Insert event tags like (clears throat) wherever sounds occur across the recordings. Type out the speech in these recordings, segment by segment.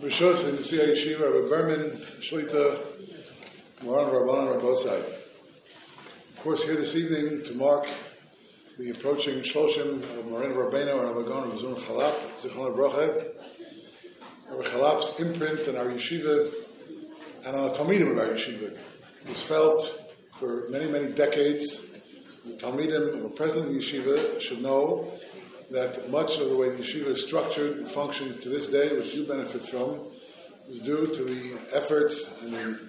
Rishos in the Yeshiva, Rabbi Berman, Shlita, Moran Rabbanan Rabbosai. Of course, here this evening to mark the approaching Shloshim of Moran Rabbeinu and Rabbagon of Zun Charlop, Zichron Brocha, Rabbi Charlop's imprint on our yeshiva and on the Talmidim of our yeshiva was felt for many, many decades. The Talmidim who are present yeshiva should know that much of the way the yeshiva is structured and functions to this day, which you benefit from, is due to the efforts and the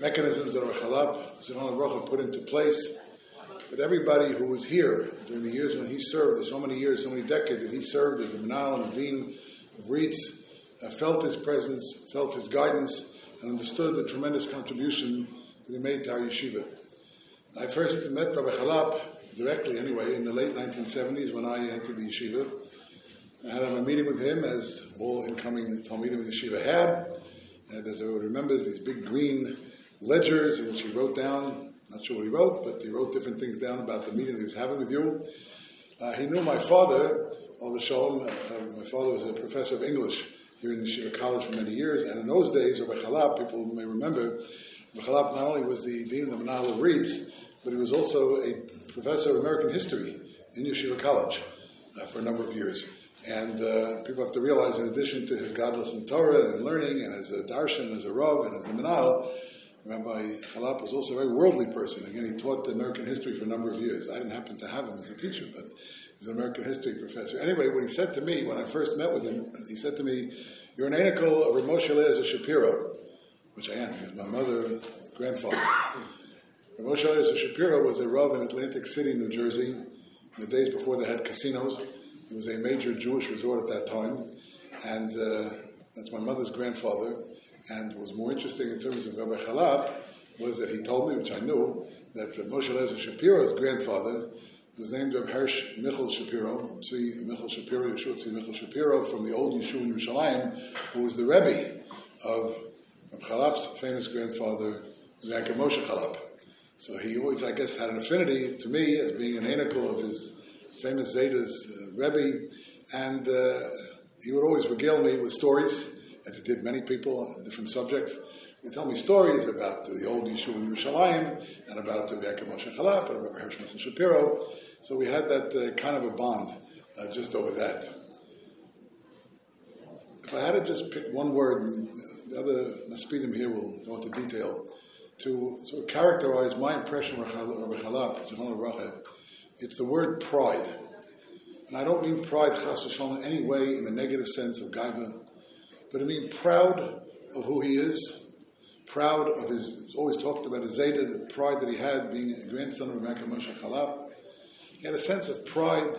mechanisms that Rechalab Zichron Baruch put into place. But everybody who was here during the years when he served, so many years, so many decades that he served as the Menahel and Dean of RIETS, uh, felt his presence, felt his guidance, and understood the tremendous contribution that he made to our yeshiva. I first met Rabbi Charlop directly anyway, in the late 1970s when I entered the yeshiva. I had a meeting with him, as all incoming Talmidim in the yeshiva had. And as everyone remembers, these big green ledgers in which he wrote down, not sure what he wrote, but he wrote different things down about the meeting he was having with you. Uh, he knew my father, Al Shalom. Uh, my father was a professor of English here in Yeshiva College for many years. And in those days, Rabbi Charlop, people may remember, Rabbi Charlop not only was the dean of the Menahel of RIETS, but he was also a professor of American history in Yeshiva College uh, for a number of years. And uh, people have to realize, in addition to his godless in Torah and learning, and as a darshan, as a rav, and as a menahel, Rabbi Charlop was also a very worldly person. Again, he taught American history for a number of years. I didn't happen to have him as a teacher, but he was an American history professor. Anyway, what he said to me when I first met with him, he said to me, "You're an anicle of Rav Moshe Eliezer Shapiro," which I am. He was my mother, grandfather. Moshe Eliezer Shapiro was a rav in Atlantic City, New Jersey, in the days before they had casinos. It was a major Jewish resort at that time, and uh, that's my mother's grandfather. And what was more interesting in terms of Rabbi Charlop was that he told me, which I knew, that Moshe Eliezer Shapiro's grandfather was named Reb Hersh Michal Shapiro, Tzvi Michal Shapiro, Yeshua Tzvi Michal Shapiro, from the old Yishuv in Yerushalayim, who was the Rebbe of Reb Charlop's famous grandfather, Yaakov Moshe Charlop. So he always, I guess, had an affinity to me as being an anicle of his famous Zeta's uh, Rebbe, and uh, he would always regale me with stories, as he did many people on different subjects. He'd tell me stories about the old Yishuv in Yerushalayim, and about the Yaakov Moshe Charlop, and Rabbi Hersh Shapiro. So we had that uh, kind of a bond uh, just over that. If I had to just pick one word, and the other Maspidim here will go into detail, to sort of characterize my impression of Charlop, it's the word pride. And I don't mean pride, in any way in the negative sense of gaiva, but I mean proud of who he is, proud of his, he's always talked about his Zeta, the pride that he had being a grandson of Reb Yaakov Moshe Charlop. He had a sense of pride,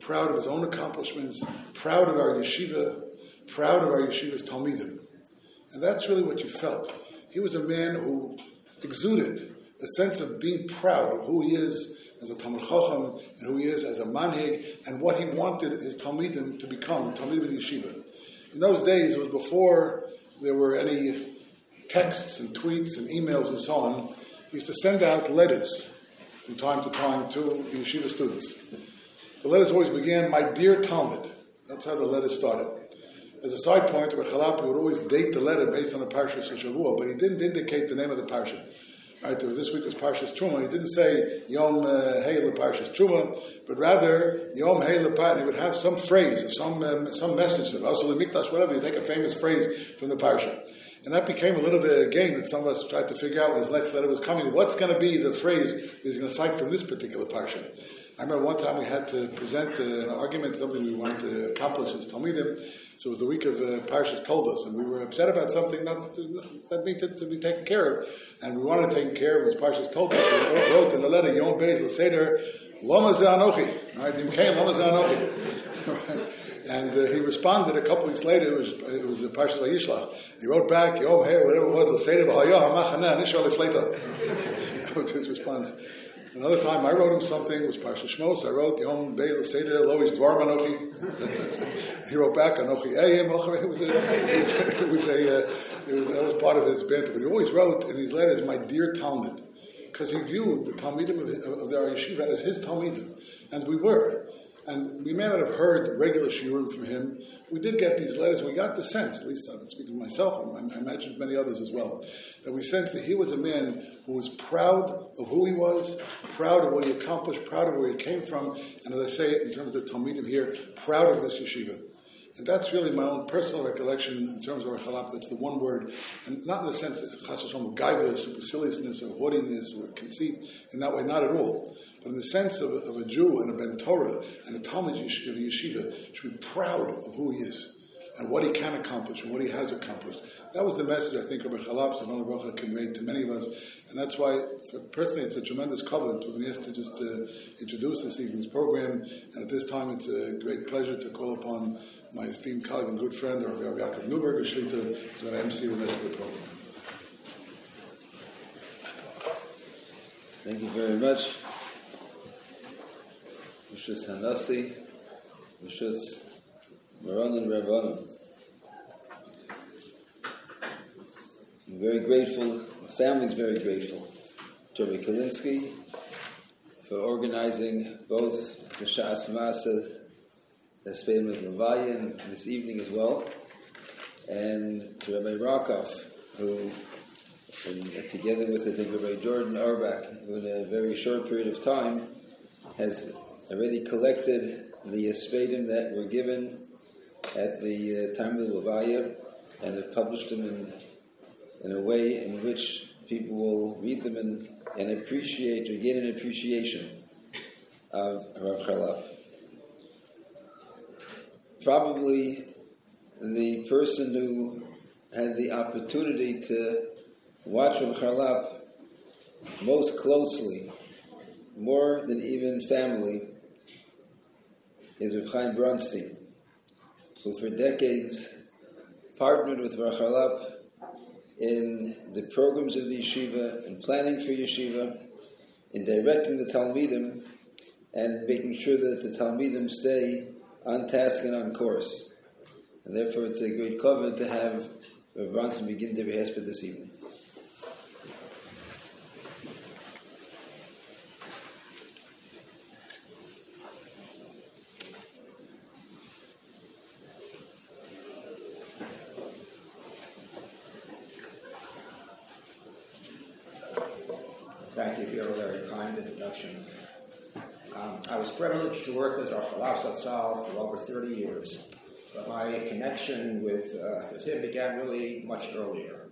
proud of his own accomplishments, proud of our yeshiva, proud of our yeshiva's Talmidim. And that's really what you felt. He was a man who exuded a sense of being proud of who he is as a Talmud Chacham and who he is as a manhig and what he wanted his Talmidim to become, Talmidim of the yeshiva. In those days, it was before there were any texts and tweets and emails and so on. He used to send out letters from time to time to the yeshiva students. The letters always began, "My dear Talmud." That's how the letters started. As a side point, Rabbi Chalapi would always date the letter based on the Parsha Shavua, but he didn't indicate the name of the Parsha. Right, there was this week was Parshas Truma. He didn't say Yom uh, Hey Parshas Truma, but rather Yom Hey Lepat. He would have some phrase or some um, some message of Asal Mikdash, whatever. You take a famous phrase from the Parsha, and that became a little bit of a game that some of us tried to figure out when his next letter was coming. What's going to be the phrase he's going to cite from this particular Parsha? I remember one time we had to present uh, an argument, something we wanted to accomplish as Talmidim. So it was the week of uh, Toldos, and we were upset about something not that needed to be taken care of, and we wanted taken care of as Parshas Toldos. We wrote in the letter, Yom Beis Seder, Lama Anochi, right? Him came. And uh, he responded a couple weeks later. It was it was the Parshas Vayishlach. He wrote back, Yom Hey, whatever it was, the Seder B'Hayah Hamachana Nishal (laughs) That was his response. Another time I wrote him something, it was Parsha Shmos, I wrote the Yom Beis Seder Lois Dvar Manochi. (laughs) He wrote back Anochi Eyim. (laughs) It was a, it was, a uh, it was, that was part of his banter. But he always wrote in his letters, "My dear Talmud," because he viewed the Talmidim of, of the Yeshiva as his Talmidim, and we were. And we may not have heard regular shiurim from him. We did get these letters. We got the sense, at least I'm speaking for myself, and I imagine many others as well, that we sensed that he was a man who was proud of who he was, proud of what he accomplished, proud of where he came from, and as I say in terms of Talmidim here, proud of this yeshiva. And that's really my own personal recollection in terms of Rechalap. That's the one word, and not in the sense that Chas Hashem gaiva, superciliousness, or haughtiness, or conceit, in that way, not at all. But in the sense of, of a Jew and a Ben Torah and a Talmud yeshiva, yeshiva should be proud of who he is and what he can accomplish and what he has accomplished. That was the message I think Rabbi Charlop Baruch conveyed to many of us, and that's why, personally, it's a tremendous covenant to be asked to just uh, introduce this evening's program. And at this time, it's a great pleasure to call upon my esteemed colleague and good friend, Rabbi Yaakov Neuburger Shlita, to MC the rest of the program. Thank you very much. Rishus Hanasi, Rishus Maran and Ravanim. I'm very grateful, the family's very grateful to Rabbi Kalinsky for organizing both the Shas Masa that's been with Levayan this evening as well, and to Rabbi Rakov, who, in, together with I think Rabbi Jordan Arbach, who in a very short period of time has already collected the Espedim that were given at the uh, time of the Levaya and have published them in, in a way in which people will read them and, and appreciate or gain an appreciation of Rav Charlap probably the person who had the opportunity to watch Rav Charlap most closely, more than even family, is Rav Chaim Bronstein, who for decades partnered with Rav Charlap in the programs of the yeshiva, in planning for yeshiva, in directing the Talmidim, and making sure that the Talmidim stay on task and on course. And therefore, it's a great cover to have Rav Bronstein begin the Hesped this evening. Thank you for your very kind introduction. Um, I was privileged to work with Rav Satzal for over 30 years, but my connection with, uh, with him began really much earlier.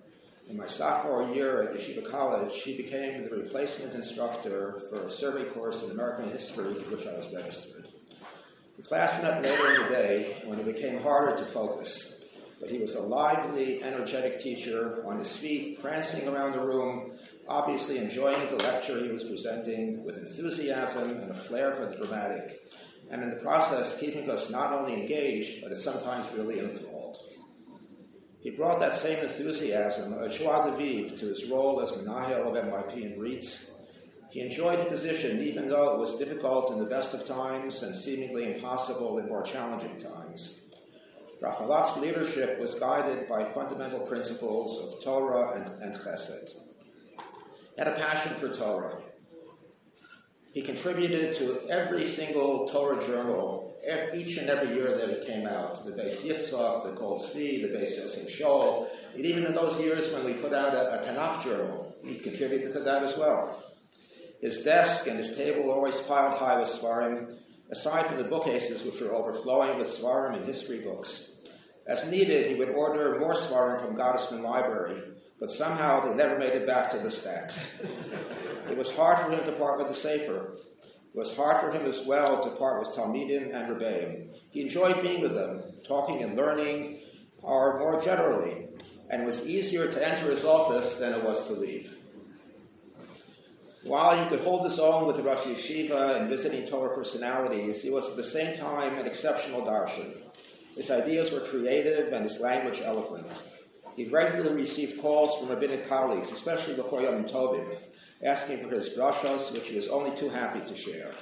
In my sophomore year at Yeshiva College, he became the replacement instructor for a survey course in American history for which I was registered. The class met later in the day when it became harder to focus, but he was a lively, energetic teacher on his feet, prancing around the room, obviously enjoying the lecture he was presenting with enthusiasm and a flair for the dramatic, and in the process keeping us not only engaged, but sometimes really enthralled. He brought that same enthusiasm, a joie de vivre, to his role as Menahel of MYP and RIETS. He enjoyed the position even though it was difficult in the best of times and seemingly impossible in more challenging times. Rav leadership was guided by fundamental principles of Torah and, and Chesed had a passion for Torah. He contributed to every single Torah journal each and every year that it came out. The Beis Yitzhak, the Kol Tzvi, the Beis Yosef Shaul. And even in those years when we put out a, a Tanakh journal, he contributed to that as well. His desk and his table were always piled high with Svarim, aside from the bookcases which were overflowing with Svarim and history books. As needed, he would order more Svarim from Gottesman Library, but somehow they never made it back to the stacks. (laughs) it was hard for him to part with the Sefer. It was hard for him as well to part with Talmidim and Rebbeim. He enjoyed being with them, talking and learning, or more generally, and it was easier to enter his office than it was to leave. While he could hold his own with the Rosh Yeshiva and visiting Torah personalities, he was at the same time an exceptional darshan. His ideas were creative and his language eloquent. He regularly received calls from rabbinic colleagues, especially before Yom Tovim, asking for his drashos, which he was only too happy to share.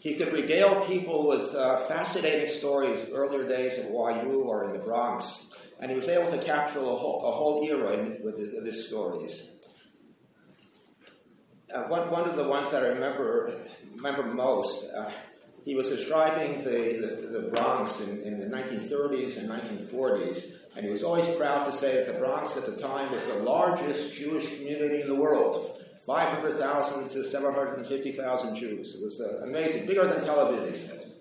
He could regale people with uh, fascinating stories of earlier days in YU or in the Bronx, and he was able to capture a whole, a whole era with, with his stories. Uh, one, one of the ones that I remember remember most, uh, he was describing the, the, the Bronx in, in, the 1930s and 1940s, and he was always proud to say that the Bronx at the time was the largest Jewish community in the world. 500,000 to 750,000 Jews. It was uh, amazing, bigger than Tel Aviv, he said.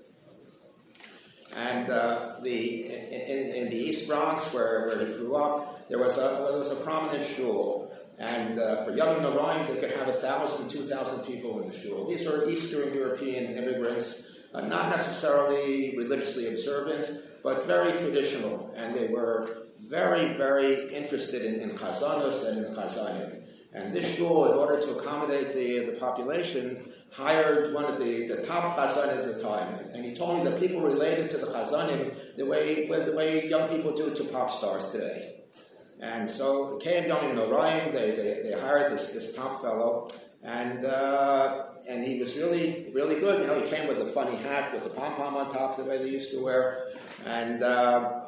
And uh, the, in, in, the East Bronx, where, where he grew up, there was a, there was a prominent shul. And uh, for Yamim Noraim, they could have 1,000, 2,000 people in the shul. These were Eastern European immigrants, uh, not necessarily religiously observant, but very traditional. And they were very, very interested in, in chazanos and in chazanim. And this shul, in order to accommodate the, the population, hired one of the, the top chazanim at the time. And he told me that people related to the chazanim the way, the way young people do to pop stars today. And so came down in Orion, they, they, they hired this, this top fellow, and, uh, and he was really, really good. You know, he came with a funny hat with a pom pom on top, the way they used to wear. And uh,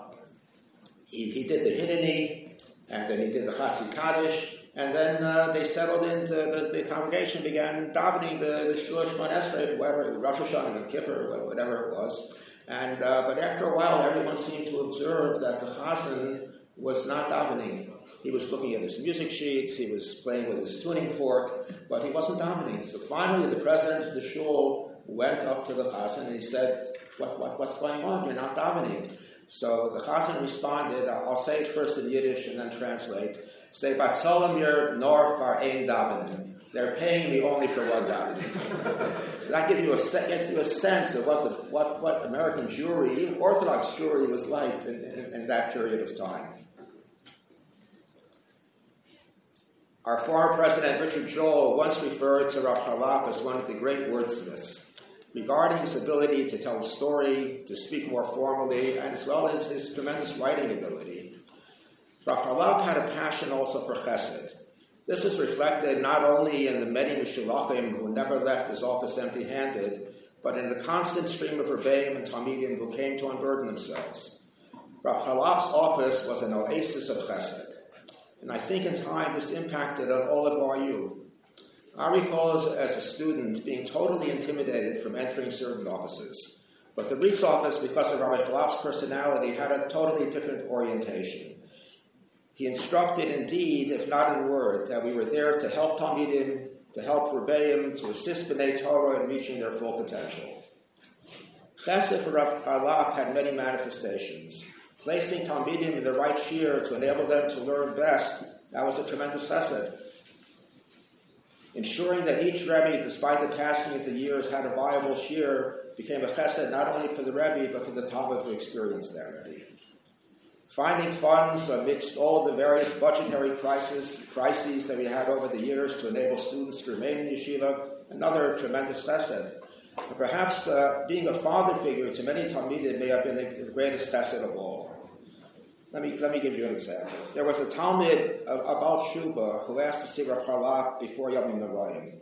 he, he did the Hineni, and then he did the Chatzi Kaddish, and then uh, they settled into the, the, congregation began davening the, the Shemon Esrei, whatever, Rosh Hashanah and Kippur, whatever it was. And, uh, but after a while, everyone seemed to observe that the Chazan was not davening. He was looking at his music sheets, he was playing with his tuning fork, but he wasn't davening. So finally, the president of the shul went up to the chazan and he said, what, what, What's going on? You're not davening. So the chazan responded, I'll say it first in Yiddish and then translate. Say, Batzolamir nor far ein davening. They're paying me only for one davening. so that gives you a you a sense of what the, what what American Jewry, Orthodox Jewry, was like in, in, in that period of time. Our former president, Richard Joel, once referred to Rav as one of the great wordsmiths, regarding his ability to tell a story, to speak more formally, and as well as his tremendous writing ability. Rav had a passion also for chesed. This is reflected not only in the many Mishulachim who never left his office empty handed, but in the constant stream of Rebbeim and Talmidim who came to unburden themselves. Rav Charlap's office was an oasis of chesed. And I think in time this impacted on all of RU. I recall as, as a student being totally intimidated from entering certain offices. But the RIETS office, because of Rabbi Charlop's personality, had a totally different orientation. He instructed indeed, if not in word, that we were there to help Talmidim, to help Rebbeim, to assist B'nai Torah in reaching their full potential. Chesed for Rabbi Charlop had many manifestations placing Talmidim in the right shiur to enable them to learn best, that was a tremendous chesed. Ensuring that each Rebbe, despite the passing of the years, had a viable shiur became a chesed not only for the Rebbe, but for the Talmud who experienced that Rebbe. Finding funds amidst all the various budgetary crises, crises that we had over the years to enable students to remain in yeshiva, another tremendous chesed. perhaps uh, being a father figure to many Talmidim may have been the, the greatest chesed of all. Let me, let me give you an example. There was a Talmud about Shuba who asked to see Rav before Yom Noraim.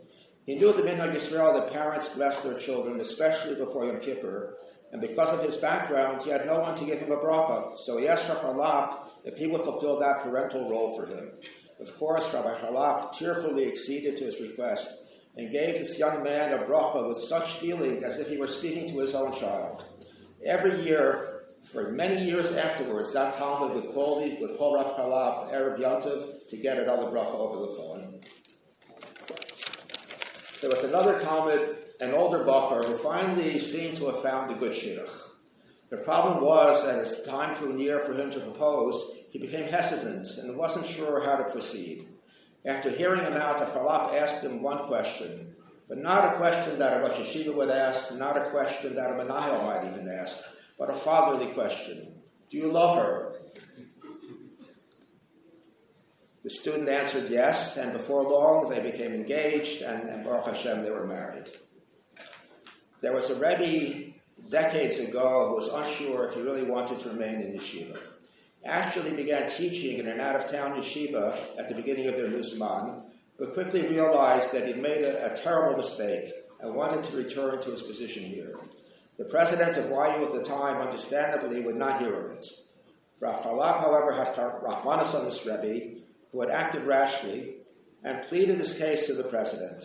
He knew the Minhag Yisrael that parents bless their children, especially before Yom Kippur, and because of his background, he had no one to give him a bracha. So he asked Rav Charlap if he would fulfill that parental role for him. Of course, Rabbi Charlap tearfully acceded to his request and gave this young man a bracha with such feeling as if he were speaking to his own child. Every year, for many years afterwards, that Talmud would call, would call Rav Charlap Erev Yontiv to get another bracha over the phone. There was another Talmud, an older Bacher, who finally seemed to have found a good shidduch. The problem was that as time drew near for him to propose, he became hesitant and wasn't sure how to proceed. After hearing him out, Rav Charlap asked him one question, but not a question that a Rosh Yeshiva would ask, not a question that a Menahel might even ask but a fatherly question Do you love her? The student answered yes, and before long they became engaged, and, and Baruch Hashem, they were married. There was a Rebbe decades ago who was unsure if he really wanted to remain in yeshiva. Actually began teaching in an out-of-town yeshiva at the beginning of their Nuzman, but quickly realized that he'd made a, a terrible mistake and wanted to return to his position here. The president of YU at the time, understandably, would not hear of it. Rav Charlap, however, had Rahmanas on this Rebbe, who had acted rashly, and pleaded his case to the president.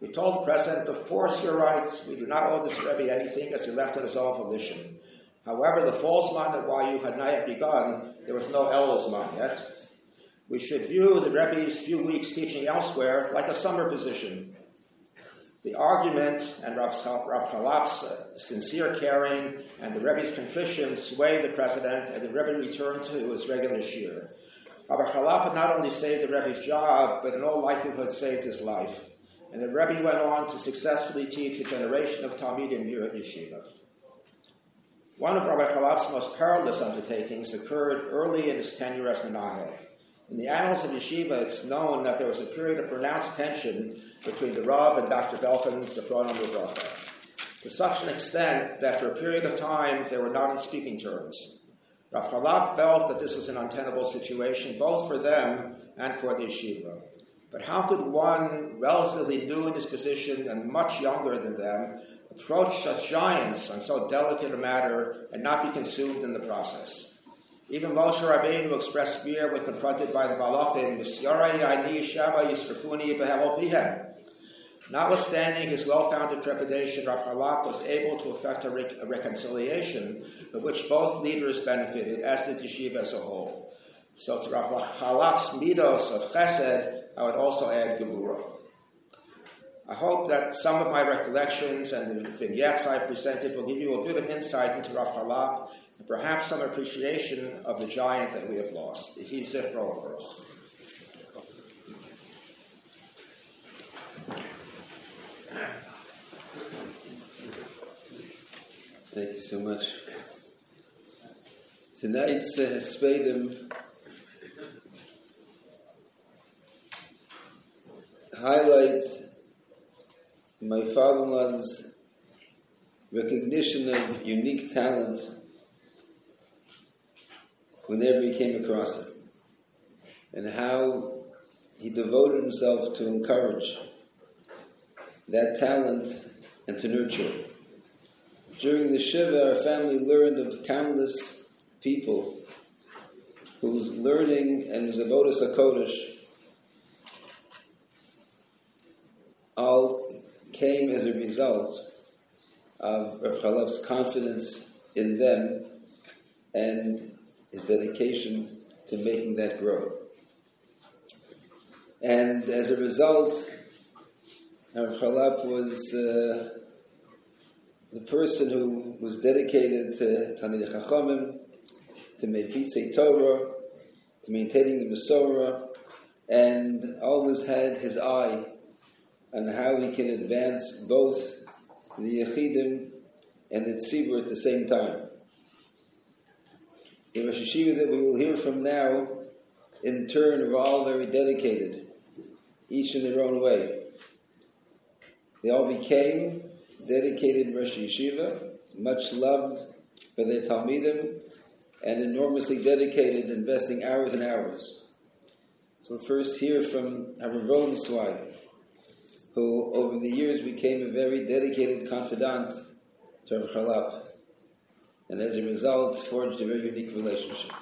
He told the president, Of course, you're right, we do not owe this Rebbe anything as he left on his own volition. However, the false zman at YU had not yet begun, there was no El zman yet. We should view the Rebbe's few weeks teaching elsewhere like a summer position. The argument and Rav, Rav Charlap's uh, sincere caring and the Rebbe's contrition swayed the president, and the Rebbe returned to his regular shir. Rabbi Charlap had not only saved the Rebbe's job, but in all likelihood saved his life. And the Rebbe went on to successfully teach a generation of Talmudim here at Yeshiva. One of Rabbi Charlap's most perilous undertakings occurred early in his tenure as Menahel. In the annals of Yeshiva, it's known that there was a period of pronounced tension between the Rav and Dr. Belkin Zafron Mizracha, to such an extent that for a period of time they were not on speaking terms. Rav Charlap felt that this was an untenable situation both for them and for the yeshiva. But how could one relatively new in his position and much younger than them approach such giants on so delicate a matter and not be consumed in the process? Even Moshe Rabbeinu expressed fear when confronted by the Malachim, Notwithstanding his well-founded trepidation, Rav Charlap was able to effect a, a reconciliation from which both leaders benefited, as did Yeshiva as a whole. So to Rav Charlap's midos of chesed, I would also add Gemura. I hope that some of my recollections and the vignettes I've presented will give you a bit of insight into Rav Charlap and perhaps some appreciation of the giant that we have lost. He's a Thank you so much. Tonight's uh, Hespedim highlight my father-in-law's recognition of unique talent whenever he came across it, and how he devoted himself to encourage that talent and to nurture it. During the Shiva, our family learned of countless people whose learning and whose avodas HaKodesh all came as a result of Rav Charlap's confidence in them and his dedication to making that grow. And as a result, Rav Charlap was uh, the person who was dedicated to Talmid Chachamim, to Mefitzei Torah, to maintaining the Masorah, and always had his eye on how he can advance both the Yechidim and the Tzibur at the same time. The Rosh Hashiva that we will hear from now, in turn, are all very dedicated, each in their own way. They all became dedicated Rosh Yeshiva, much loved by their Talmidim, and enormously dedicated, investing hours and hours. So first hear from Harav Swag, who over the years became a very dedicated confidant to Rav Charlap and as a result forged a very unique relationship.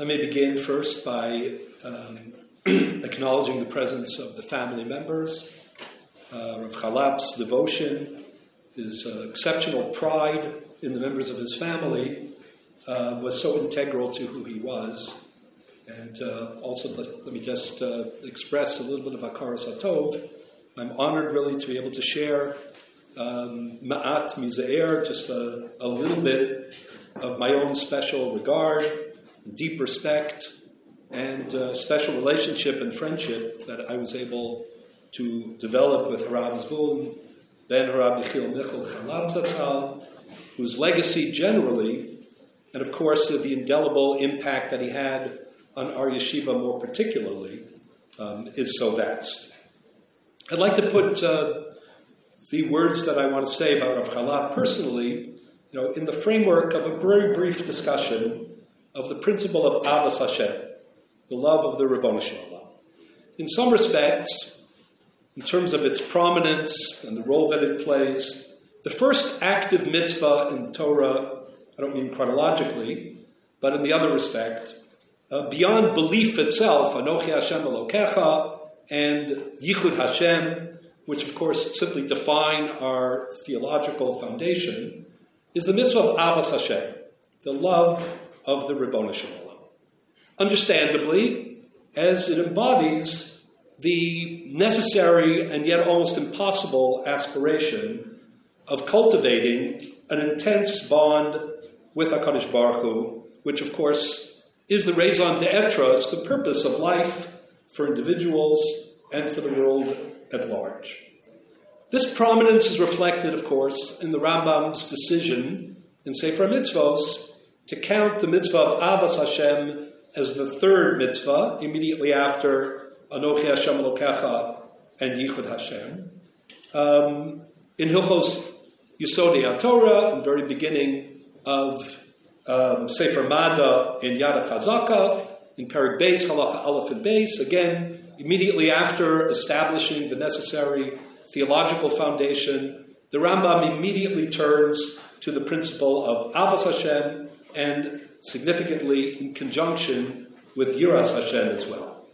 Let me begin first by um, (clears throat) acknowledging the presence of the family members, uh, Rav Charlap's devotion, his uh, exceptional pride in the members of his family, uh, was so integral to who he was. And uh, also, let, let, me just uh, express a little bit of Hakaras Hatov. I'm honored really to be able to share um, Ma'at Mizair, just a, a, little bit of my own special regard, deep respect, and uh, special relationship and friendship that I was able to develop with Harav Zvul, Ben Harav Yechiel Michal Charlap Zatzal, whose legacy generally and of course the indelible impact that he had on our yeshiva more particularly um, is so vast. I'd like to put uh, the words that I want to say about Rav Charlap personally, you know, in the framework of a very brief discussion of the principle of Avas Hashem, the love of the Ribono Shel Olam. in some respects, in terms of its prominence and the role that it plays, the first active mitzvah in the Torah, I don't mean chronologically, but in the other respect, uh, beyond belief itself, Anochi Hashem Elokecha and Yichud Hashem, which of course simply define our theological foundation, is the mitzvah of Avas Hashem, the love of the Ribbon Shalom. Understandably, as it embodies the necessary and yet almost impossible aspiration of cultivating an intense bond with HaKadosh Baruch Hu, which of course is the raison d'etre, it's the purpose of life for individuals and for the world at large. This prominence is reflected, of course, in the Rambam's decision in Sefer Mitzvos to count the mitzvah of Avas Hashem as the third mitzvah, immediately after Anochi Hashem Elokecha and Yichud Hashem. Um, in Hilchos Yisodei Torah, in the very beginning of um, Sefer Mada in Yad Chazaka, in Perik Beis, Halacha Aleph and Beis, again, immediately after establishing the necessary theological foundation, the Rambam immediately turns to the principle of Avas Hashem and significantly in conjunction with Yiras Hashem as well.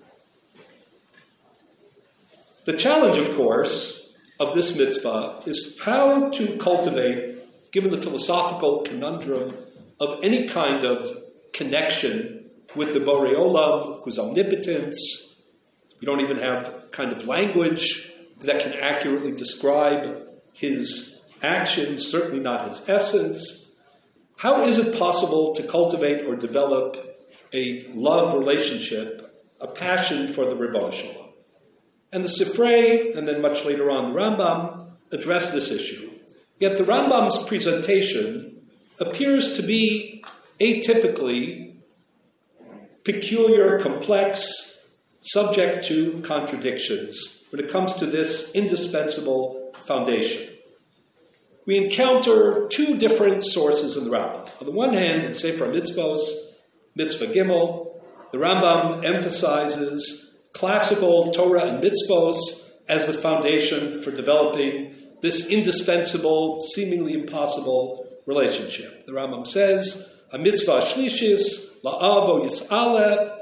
The challenge, of course, of this mitzvah is how to cultivate, given the philosophical conundrum of any kind of connection with the Borei Olam, whose omnipotence, we don't even have kind of language that can accurately describe his actions, certainly not his essence. How is it possible to cultivate or develop a love relationship, a passion for the Ribbon Shalom? And the Sifrei, and then much later on the Rambam, address this issue. Yet the Rambam's presentation appears to be atypically peculiar, complex, subject to contradictions when it comes to this indispensable foundation. We encounter two different sources in the Rambam. On the one hand, in Sefer Mitzvos, Mitzvah Gimel, the Rambam emphasizes classical Torah and Mitzvos as the foundation for developing this indispensable, seemingly impossible relationship. The Rambam says, a mitzvah shlishis, la'avo yis'ale,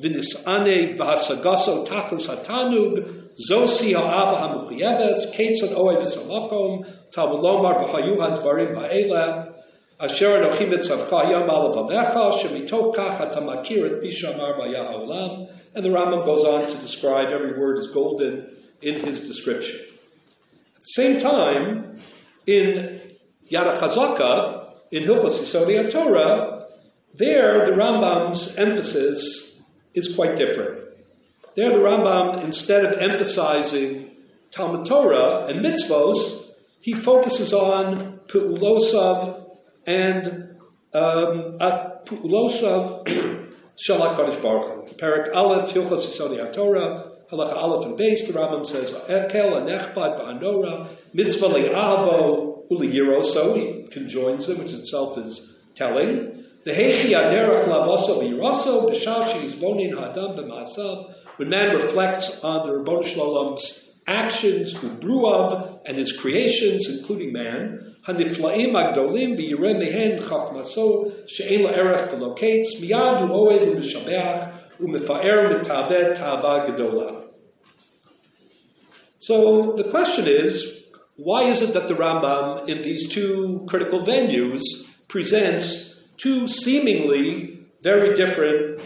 v'nis'ane b'hasagaso tachlis hatanug, zosi ha'ava ha'muchiyeves, ketzad oe v'salakom, tavolomar v'hayu ha'dvarim ha'elab, asher anochim etzavcha yam alavavecha, shemitoch kach ha'tamakir et bishamar v'yah ha'olam, and the Rambam goes on to describe every word is golden in his description. At the same time, in Yad Chazaka, in Hilchos Yisodei Torah, there the Rambam's emphasis is quite different. There the Rambam, instead of emphasizing Talmud Torah and mitzvos, he focuses on Pu'ulosav and um, Pu'ulosav (coughs) Shalak Kodesh Baruch Hu. Parak Aleph, Hilchos Yisodei Torah, Halacha Aleph and Beis, the Rambam says, Ekel, Anechbad, Va'anora, Mitzvah Li'avo, Uli so he conjoins them, which itself is telling. The Hechi Aderach Lavoso Yiroso, B'shal is Bonin Hadam B'masav, when man reflects on the Rabbon Shalom's actions, ubruav, and his creations, including man, haniflaim agdolim v'yireh mehen chachmaso she'en la'erech v'loketz miyad u'oev u'mishabeach u'mifaer mitaveh tava gedola. So the question is, why is it that the Rambam in these two critical venues presents two seemingly very different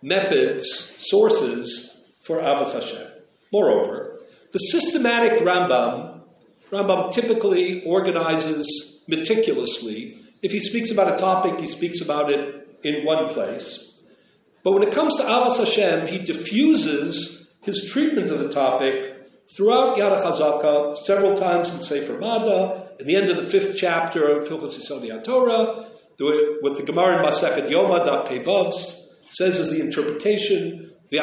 methods, sources for Avos Hashem? Moreover, the systematic Rambam Rambam typically organizes meticulously. If he speaks about a topic, he speaks about it in one place. But when it comes to Avas Hashem, he diffuses his treatment of the topic throughout Yad Chazaka, several times in Sefer Mada, in the end of the fifth chapter of Hilchos Yisodei Torah, with the Gemara in Masechet Yoma, Daf Pei says as the interpretation, The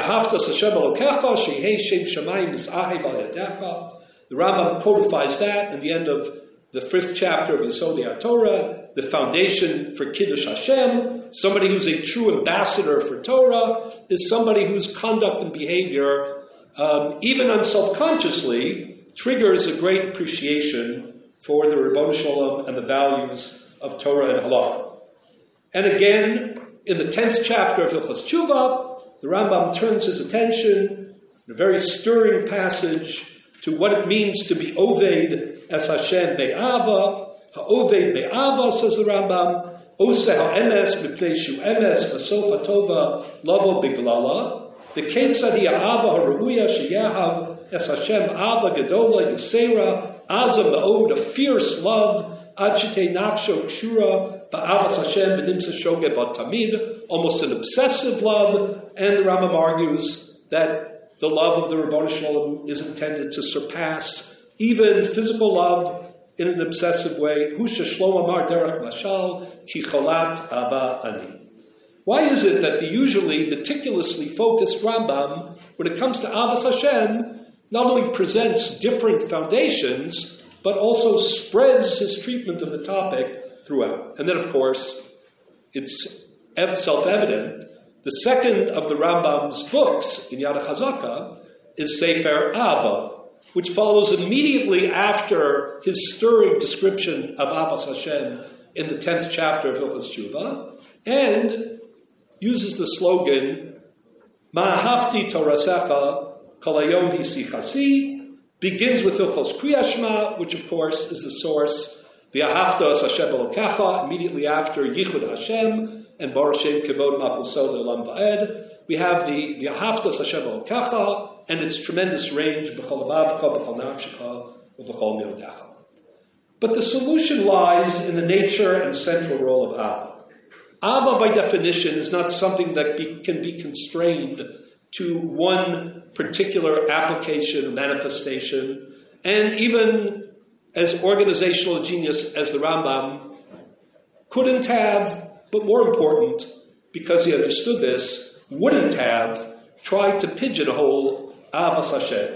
Rambam codifies that in the end of the fifth chapter of Yisodei Torah, the foundation for Kiddush Hashem. Somebody who's a true ambassador for Torah is somebody whose conduct and behavior um, even unselfconsciously, triggers a great appreciation for the Ribbon Shalom and the values of Torah and Halacha. And again, in the 10th chapter of Hilchas Tshuva, the Rambam turns his attention in a very stirring passage to what it means to be Oved as Hashem Me'ava. Ha'oved Me'ava, says the Rambam, Ose ha'emes mipnei shu emes v'sof ha'tova lavo biglala. The ketzad ha'ava ha'ruya sheyahav es Hashem ava gedola yisera azam ma'od, a fierce love, adshite nafsho kshura ba'avas Hashem v'nimsa shoge tamid, almost an obsessive love, and the Rambam argues that the love of the Rabbanu Shalom is intended to surpass even physical love in an obsessive way. Husha Shlomo Amar Derech Mashal Ki Cholat Ava Ani. Why is it that the usually meticulously focused Rambam, when it comes to Avas Hashem, not only presents different foundations, but also spreads his treatment of the topic throughout? And then, of course, it's self evident. The second of the Rambam's books in Yad HaChazaka is Sefer Ava, which follows immediately after his stirring description of Avas Hashem in the 10th chapter of Hilchas Tshuva, and uses the slogan, Ma'ahafti Torasecha Kalayom Hisichasi, begins with Hilchos Kriyashma, which of course is the source, the Ahafta Hashem Elokecha, immediately after Yichud Hashem, and Baruch Shem Kivod Machusod Olam Va'ed. We have the, the Ahafta Hashem Elokecha, and its tremendous range, but the solution lies in the nature and central role of Ava. Ava, by definition, is not something that be, can be constrained to one particular application manifestation, and even as organizational genius as the Rambam couldn't have, but more important, because he understood this, wouldn't have tried to pigeonhole Avas Hashem.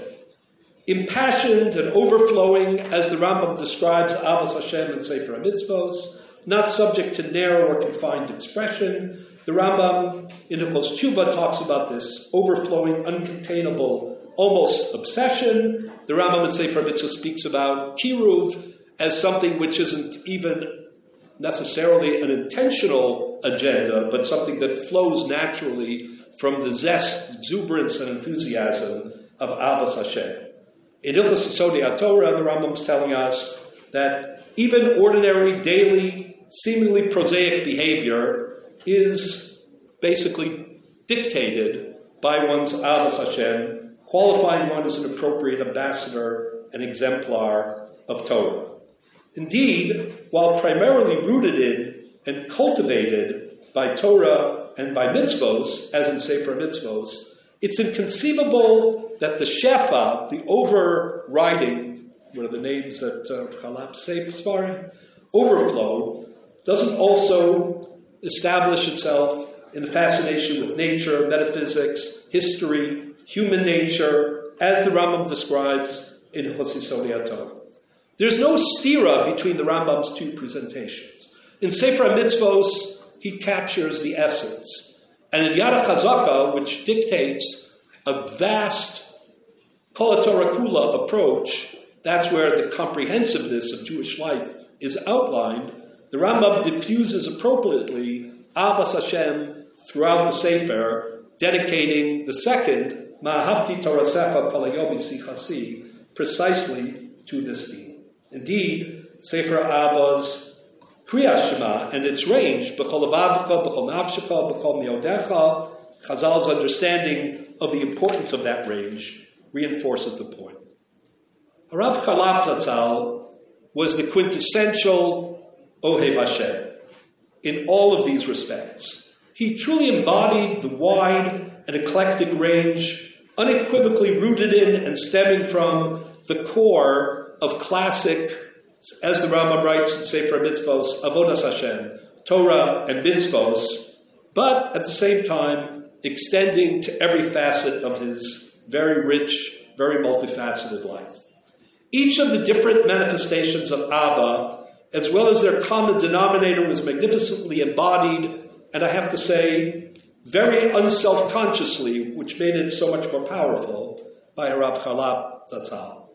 Impassioned and overflowing, as the Rambam describes Avas Hashem in Sefer HaMitzvos, not subject to narrow or confined expression. The Rambam in Hilchos Tshuva talks about this overflowing, uncontainable, almost obsession. The Rambam in Sefer Mitzvah speaks about kiruv as something which isn't even necessarily an intentional agenda, but something that flows naturally from the zest, exuberance, and enthusiasm of Avos Hashem. In Ilchas Sodi Torah, the is telling us that even ordinary, daily, seemingly prosaic behavior is basically dictated by one's Avos Hashem, qualifying one as an appropriate ambassador and exemplar of Torah. Indeed, while primarily rooted in and cultivated by Torah and by mitzvos, as in Sefer Mitzvos, it's inconceivable that the shefa, the overriding, what are the names that uh, Chalap Sefer overflow, doesn't also establish itself in the fascination with nature, metaphysics, history, human nature, as the Rambam describes in Hosisodiato. There's no stira between the Rambam's two presentations. In Sefer Mitzvos, he captures the essence. And in Yad Chazaka, which dictates a vast Kula approach, that's where the comprehensiveness of Jewish life is outlined. The Rambam diffuses appropriately Abbas Hashem throughout the Sefer, dedicating the second Ma'ahafti Torasecha Palayomi Sichasi precisely to this theme. Indeed, Sefer Abbas Kriyas Shema and its range, B'chol avavka, B'chol nafshika, B'chol miodecha, Chazal's understanding of the importance of that range reinforces the point. Rav Charlap Zatzal was the quintessential Ohev Hashem in all of these respects. He truly embodied the wide and eclectic range, unequivocally rooted in and stemming from the core of classic as the Rambam writes in Sefer Mitzvos, Avodas Hashem, Torah and Mitzvos, but at the same time extending to every facet of his very rich, very multifaceted life. Each of the different manifestations of Abba, as well as their common denominator, was magnificently embodied, and I have to say, very unself consciously, which made it so much more powerful, by Harav Charlap Zatzal.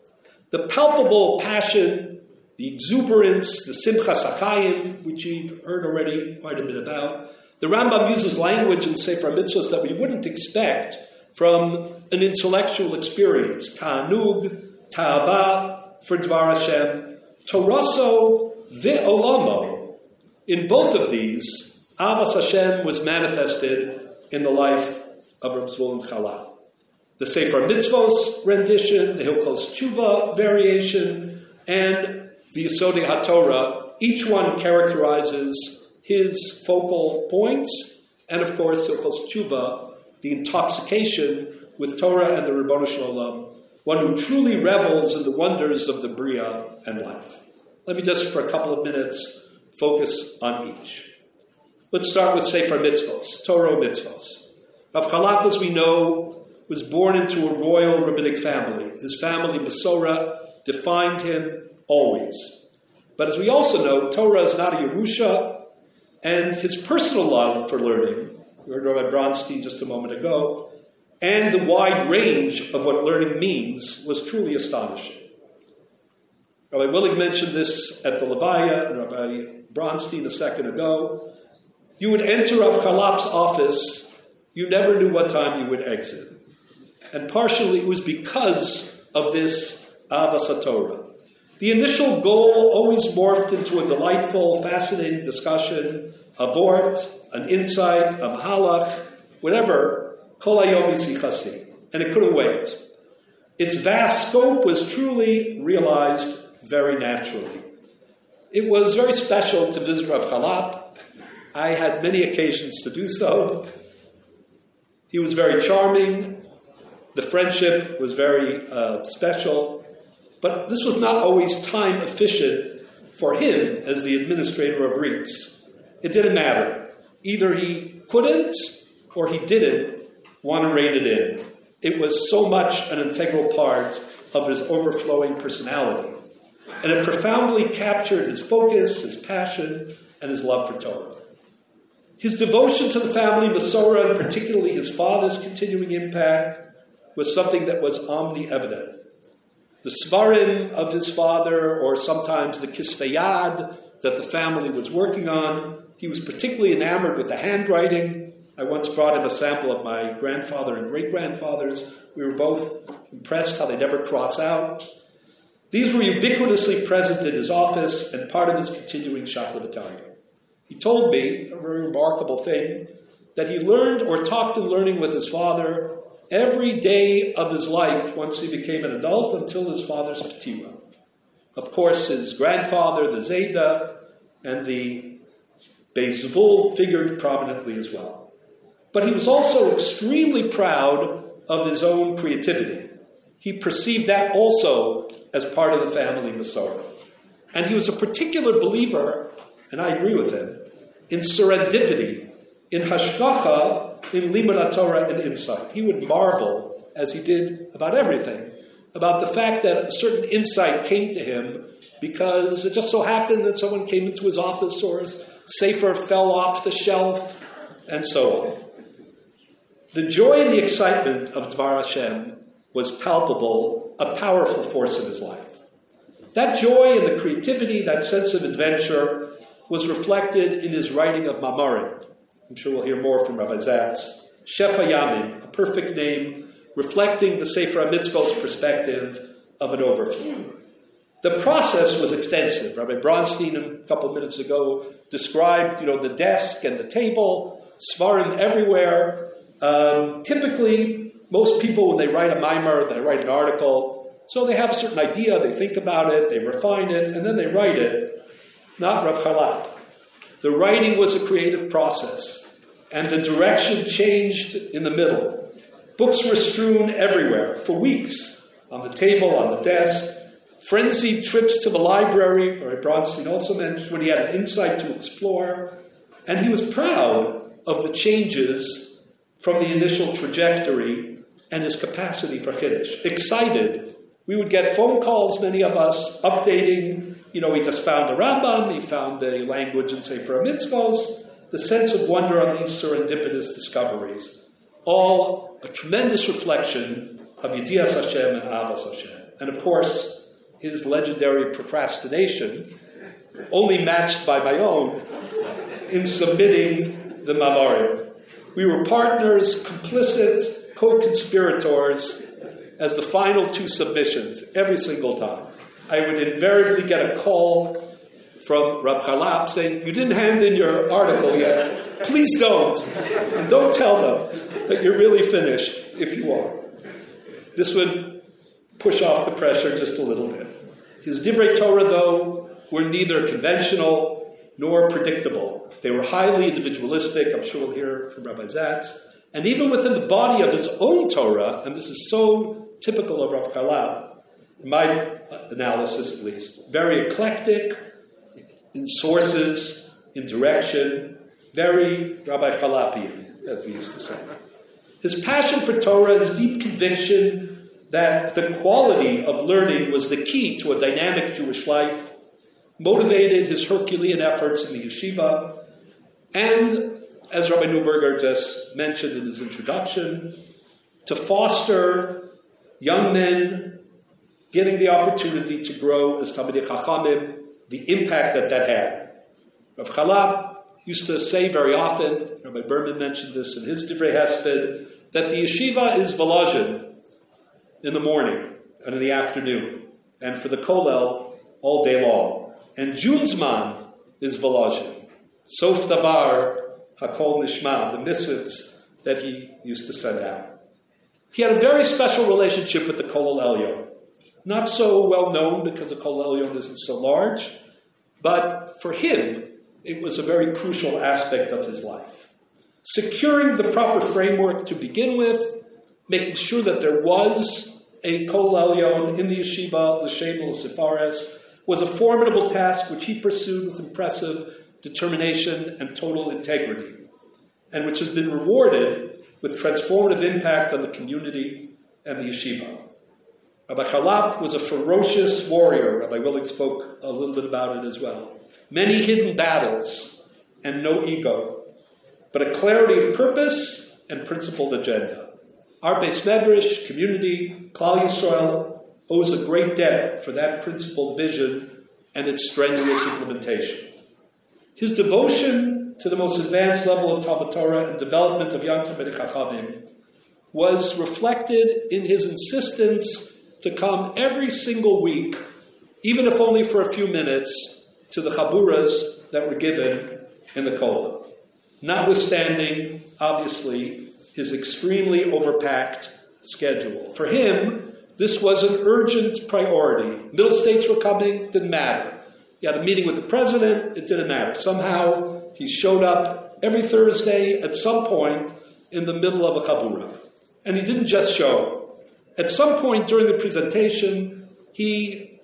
The palpable passion, the exuberance, the simcha sakayim, which you've heard already quite a bit about. The Rambam uses language in Sefer Mitzvahs that we wouldn't expect from an intellectual experience. Ta'anug, ta'ava, for Dvar Hashem, Toraso, ve'olamo. In both of these, Avas Hashem was manifested in the life of Reb Zevulun Charlop. The Sefer Mitzvos rendition, the Hilchos Tshuva variation, and the Yesodei HaTorah, each one characterizes his focal points, and of course, Hilchos Tshuva, the intoxication with Torah and the Shel Olam, one who truly revels in the wonders of the Bria and life. Let me just, for a couple of minutes, focus on each. Let's start with Sefer Mitzvos, Torah Mitzvos. Rav Charlop, as we know, was born into a royal rabbinic family. His family, Masorah, defined him always. But as we also know, Torah is not a Yerusha, and his personal love for learning, we heard Rabbi Bronstein just a moment ago, and the wide range of what learning means was truly astonishing. Rabbi Willig mentioned this at the Levaya, and Rabbi Bronstein a second ago. You would enter Rav Charlop's office, you never knew what time you would exit. And partially it was because of this Avas Torah. The initial goal always morphed into a delightful, fascinating discussion, a vort, an insight, a mahalach, whatever, kol and it couldn't wait. Its vast scope was truly realized very naturally. It was very special to visit Rav Charlop. I had many occasions to do so. He was very charming. The friendship was very uh, special. But this was not always time efficient for him as the administrator of RIETS. It didn't matter. Either he couldn't or he didn't want to rein it in. It was so much an integral part of his overflowing personality. And it profoundly captured his focus, his passion, and his love for Torah. His devotion to the family, Masorah, and particularly his father's continuing impact, was something that was omni-evident. The svarim of his father, or sometimes the kisveyad that the family was working on, he was particularly enamored with the handwriting. I once brought him a sample of my grandfather and great grandfather's. We were both impressed how they never cross out. These were ubiquitously present in his office and part of his continuing shakla v'taria. He told me, a very remarkable thing, that he learned or talked in learning with his father every day of his life once he became an adult until his father's patira. Of course, his grandfather, the Zayda, and the Beis Zevul figured prominently as well. But he was also extremely proud of his own creativity. He perceived that also as part of the family Masorah. And he was a particular believer, and I agree with him, in serendipity, in hashgacha, in limud Torah, and insight. He would marvel, as he did about everything, about the fact that a certain insight came to him because it just so happened that someone came into his office or his sefer fell off the shelf, and so on. The joy and the excitement of Dvar Hashem was palpable, a powerful force in his life. That joy and the creativity, that sense of adventure, was reflected in his writing of Mamarim. I'm sure we'll hear more from Rabbi Zatz. Shefa Yamin, a perfect name, reflecting the Sefer HaMitzvah's perspective of an overview. The process was extensive. Rabbi Bronstein, a couple minutes ago, described, you know, the desk and the table, svarim everywhere. Um, typically, most people, when they write a mimer, they write an article, so they have a certain idea, they think about it, they refine it, and then they write it. Not Rav Charlop. The writing was a creative process, and the direction changed in the middle. Books were strewn everywhere for weeks on the table, on the desk. Frenzied trips to the library, Rabbi Bronstein also mentioned when he had an insight to explore. And he was proud of the changes from the initial trajectory and his capacity for chiddush. Excited. We would get phone calls, many of us, updating you know, he just found a Rambam, he found a language in Sefer Mitzvos, the sense of wonder on these serendipitous discoveries. All a tremendous reflection of Yedias Hashem and Avas Hashem. And of course, his legendary procrastination, only matched by my own, in submitting the Mamarim. We were partners, complicit, co conspirators as the final two submissions every single time. I would invariably get a call from Rav Charlop saying, You didn't hand in your article yet. Please don't. And don't tell them that you're really finished if you are. This would push off the pressure just a little bit. His Divrei Torah, though, were neither conventional nor predictable. They were highly individualistic. I'm sure we'll hear from Rabbi Zatz. And even within the body of his own Torah, and this is so typical of Rav Charlop, in my analysis at least, very eclectic in sources, in direction, very Rabbi Charlopian, as we used to say. His passion for Torah, his deep conviction that the quality of learning was the key to a dynamic Jewish life, motivated his Herculean efforts in the yeshiva, and as Rabbi Neuburger just mentioned in his introduction, to foster young men getting the opportunity to grow as Talmidei Chachamim, the impact that that had. Rav Charlop used to say very often, Rabbi Berman mentioned this in his Divrei Hesped, that the yeshiva is Volozhin in the morning and in the afternoon, and for the Kollel all day long. And Junzman is Volozhin. Sof Davar Hakol Nishma, the missives that he used to send out. He had a very special relationship with the Kollel Elyon. Not so well known because the Kollel Elyon isn't so large, but for him, it was a very crucial aspect of his life. Securing the proper framework to begin with, making sure that there was a Kollel Elyon in the yeshiva, the L'Shem Sifares, was a formidable task which he pursued with impressive determination, and total integrity, and which has been rewarded with transformative impact on the community and the yeshiva. Rabbi Charlop was a ferocious warrior. Rabbi Willig spoke a little bit about it as well. Many hidden battles and no ego, but a clarity of purpose and principled agenda. Our Beis Medrash community, Klal Yisrael, owes a great debt for that principled vision and its strenuous implementation. His devotion to the most advanced level of Talmud Torah and development of Talmud Chachamim was reflected in his insistence to come every single week, even if only for a few minutes, to the chaburas that were given in the Kola. Notwithstanding, obviously, his extremely overpacked schedule. For him, this was an urgent priority. Middle states were coming, didn't matter. He had a meeting with the president, it didn't matter. Somehow he showed up every Thursday at some point in the middle of a chabura. And he didn't just show. At some point during the presentation, he,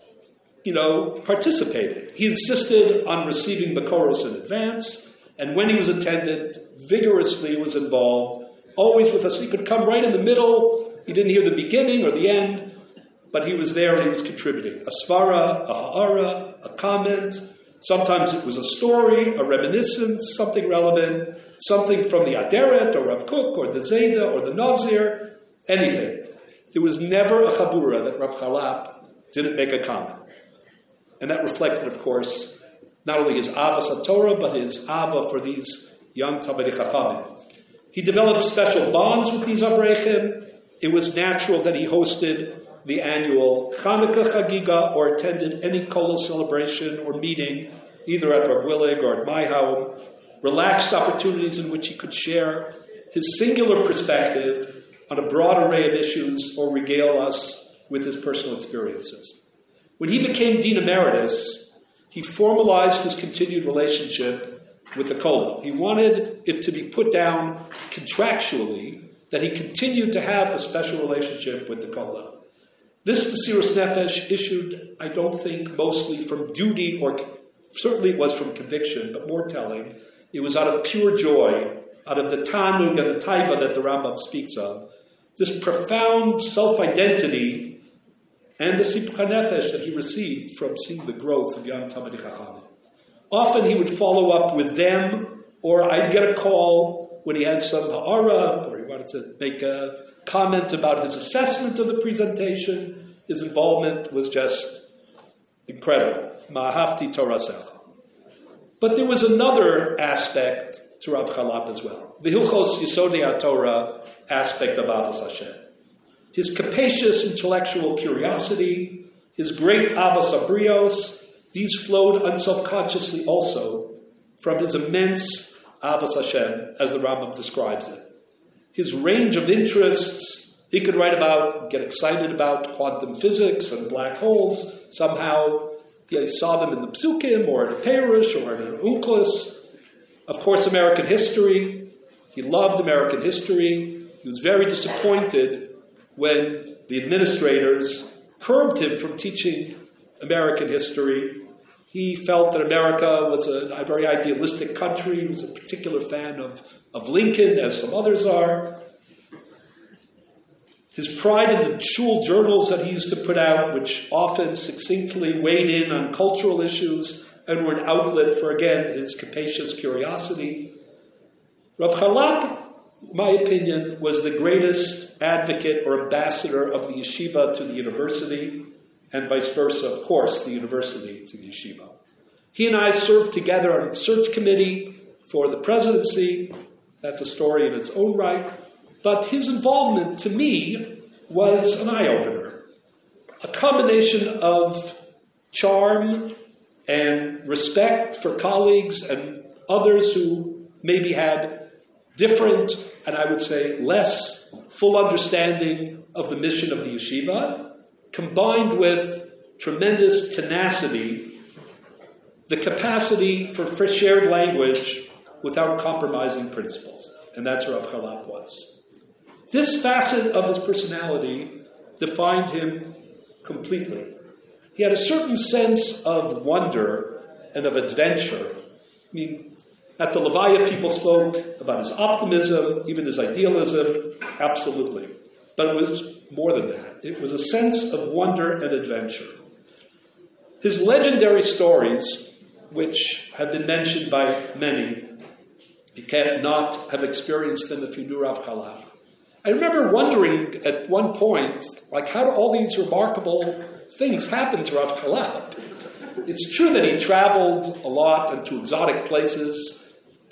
you know, participated. He insisted on receiving Bakoros in advance, and when he was attended, vigorously was involved, always with us. He could come right in the middle. He didn't hear the beginning or the end, but he was there and he was contributing. A svara, a ha'ara, a comment. Sometimes it was a story, a reminiscence, something relevant, something from the Aderet or Rav Kook or the Zeta or the Nazir, anything. There was never a Chabura that Rav Charlop didn't make a comment. And that reflected, of course, not only his Avas Torah, but his Ava for these young Talmidei Chachamim. He developed special bonds with these Avrechim. It was natural that he hosted the annual Hanukkah Chagiga or attended any kollel celebration or meeting, either at Rav Willig or at my home, relaxed opportunities in which he could share his singular perspective on a broad array of issues or regale us with his personal experiences. When he became Dean Emeritus, he formalized his continued relationship with the kollel. He wanted it to be put down contractually that he continued to have a special relationship with the kollel. This Mesiras Nefesh issued, I don't think, mostly from duty or certainly it was from conviction, but more telling, it was out of pure joy, out of the tanug and the taiva that the Rambam speaks of. This profound self-identity and the sipcha nefesh that he received from seeing the growth of young Talmidei Chachamim. Often he would follow up with them, or I'd get a call when he had some ha'ara, or he wanted to make a comment about his assessment of the presentation. His involvement was just incredible. Ma'ahafti Torasecha. But there was another aspect to Rav Charlop as well. The Hilchos Yisodei Torah aspect of Avos Hashem. His capacious intellectual curiosity, his great Avos Abrios, these flowed unselfconsciously also from his immense Avos Hashem, as the Rambam describes it. His range of interests, he could write about, get excited about quantum physics and black holes. Somehow, he saw them in the Psukim or in a Perush or in an Onkelos. Of course, American history. He loved American history. He was very disappointed when the administrators curbed him from teaching American history. He felt that America was a, a very idealistic country. He was a particular fan of, of Lincoln, as some others are. His pride in the shul journals that he used to put out, which often succinctly weighed in on cultural issues and were an outlet for, again, his capacious curiosity. Rav Charlop, my opinion, was the greatest advocate or ambassador of the yeshiva to the university, and vice versa, of course, the university to the yeshiva. He and I served together on the search committee for the presidency. That's a story in its own right. But his involvement to me was an eye opener. A combination of charm and respect for colleagues and others who maybe had different and I would say less full understanding of the mission of the yeshiva, combined with tremendous tenacity, the capacity for shared language without compromising principles. And that's Rav Charlop was. This facet of his personality defined him completely. He had a certain sense of wonder and of adventure. I mean, at the Levaya, people spoke about his optimism, even his idealism, absolutely. But it was more than that. It was a sense of wonder and adventure. His legendary stories, which have been mentioned by many, you can't not have experienced them if you knew Rav Charlop. I remember wondering at one point, like, how do all these remarkable things happen to Rav Charlop? It's true that he traveled a lot and to exotic places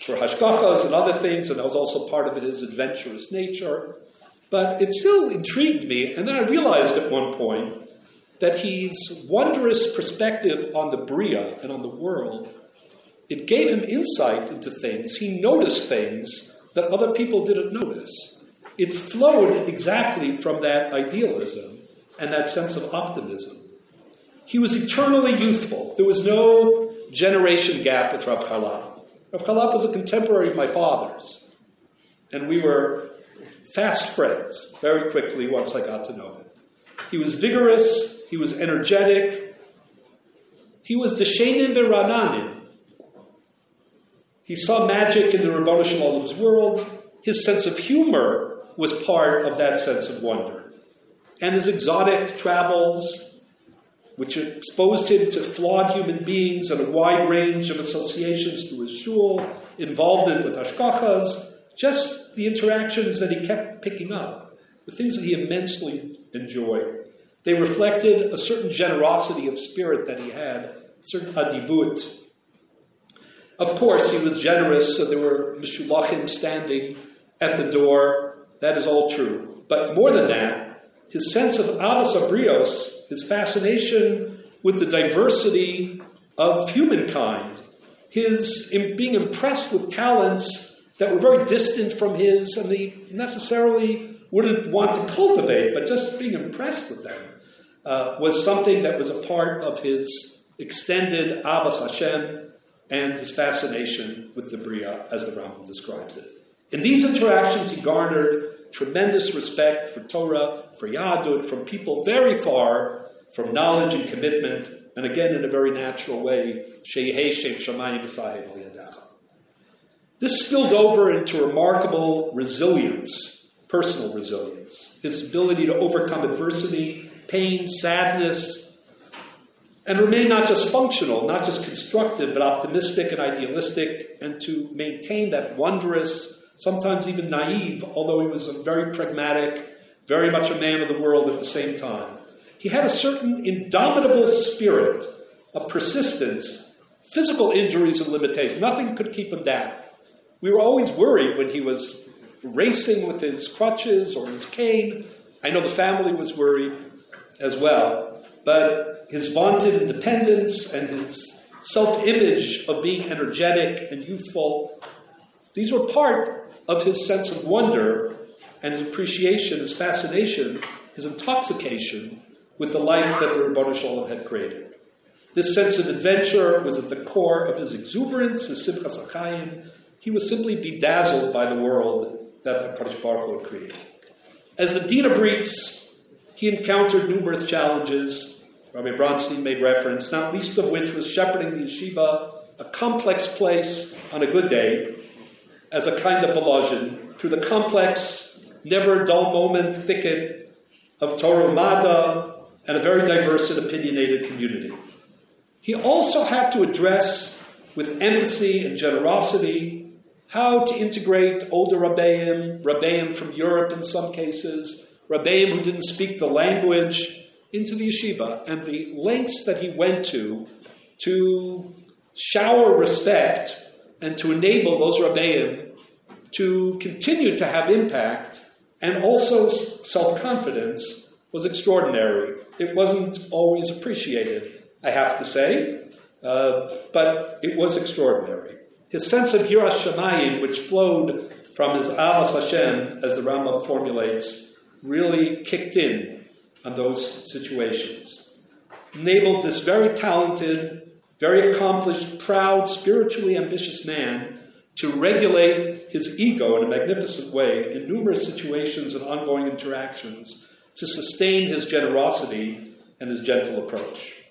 for hashgachas and other things, and that was also part of his adventurous nature. But it still intrigued me, and then I realized at one point that his wondrous perspective on the Bria and on the world, it gave him insight into things. He noticed things that other people didn't notice it flowed exactly from that idealism and that sense of optimism. He was eternally youthful. There was no generation gap with Rav Charlop. Rav Charlop was a contemporary of my father's, and we were fast friends very quickly once I got to know him. He was vigorous, he was energetic, he was Deshenin Verananin. He saw magic in the Ribono Shel Olam's world. His sense of humor was part of that sense of wonder. And his exotic travels, which exposed him to flawed human beings and a wide range of associations through his shul, involvement with hashgachas, just the interactions that he kept picking up, the things that he immensely enjoyed. They reflected a certain generosity of spirit that he had, a certain adivut. Of course, he was generous, so there were mishulachim standing at the door that is all true. But more than that, his sense of avos abrios, his fascination with the diversity of humankind, his being impressed with talents that were very distant from his and he necessarily wouldn't want to cultivate, but just being impressed with them, uh, was something that was a part of his extended Avos Hashem and his fascination with the Bria, as the Rambam describes it. In these interactions, he garnered tremendous respect for Torah, for Yahadut, from people very far from knowledge and commitment, and again in a very natural way, This spilled over into remarkable resilience, personal resilience, his ability to overcome adversity, pain, sadness, and remain not just functional, not just constructive, but optimistic and idealistic, and to maintain that wondrous, sometimes even naive, although he was a very pragmatic very much a man of the world at the same time. He had a certain indomitable spirit, a persistence, physical injuries and limitations. Nothing could keep him down. We were always worried when he was racing with his crutches or his cane. I know the family was worried as well. But his vaunted independence and his self image of being energetic and youthful, these were part of his sense of wonder and his appreciation, his fascination, his intoxication with the life that the Ribono Shel Olam had created. This sense of adventure was at the core of his exuberance, his simchas hachaim. He was simply bedazzled by the world that the Kadosh Baruch had created. As the Dean of RIETS, he encountered numerous challenges. Rabbi Bronstein made reference, not least of which was shepherding the yeshiva, a complex place on a good day, as a kind of volozhin, through the complex, never dull moment thicket of Torah Mada and a very diverse and opinionated community. He also had to address with empathy and generosity how to integrate older Rabbeim, Rabbeim from Europe in some cases, Rabbeim who didn't speak the language, into the yeshiva, and the lengths that he went to to shower respect and to enable those Rabbeim to continue to have impact and also self confidence was extraordinary. It wasn't always appreciated, I have to say, uh, but it was extraordinary. His sense of Yiras which flowed from his Avas Hashem, as the Rambam formulates, really kicked in on those situations. Enabled this very talented, very accomplished, proud, spiritually ambitious man to regulate his ego in a magnificent way in numerous situations and ongoing interactions to sustain his generosity and his gentle approach.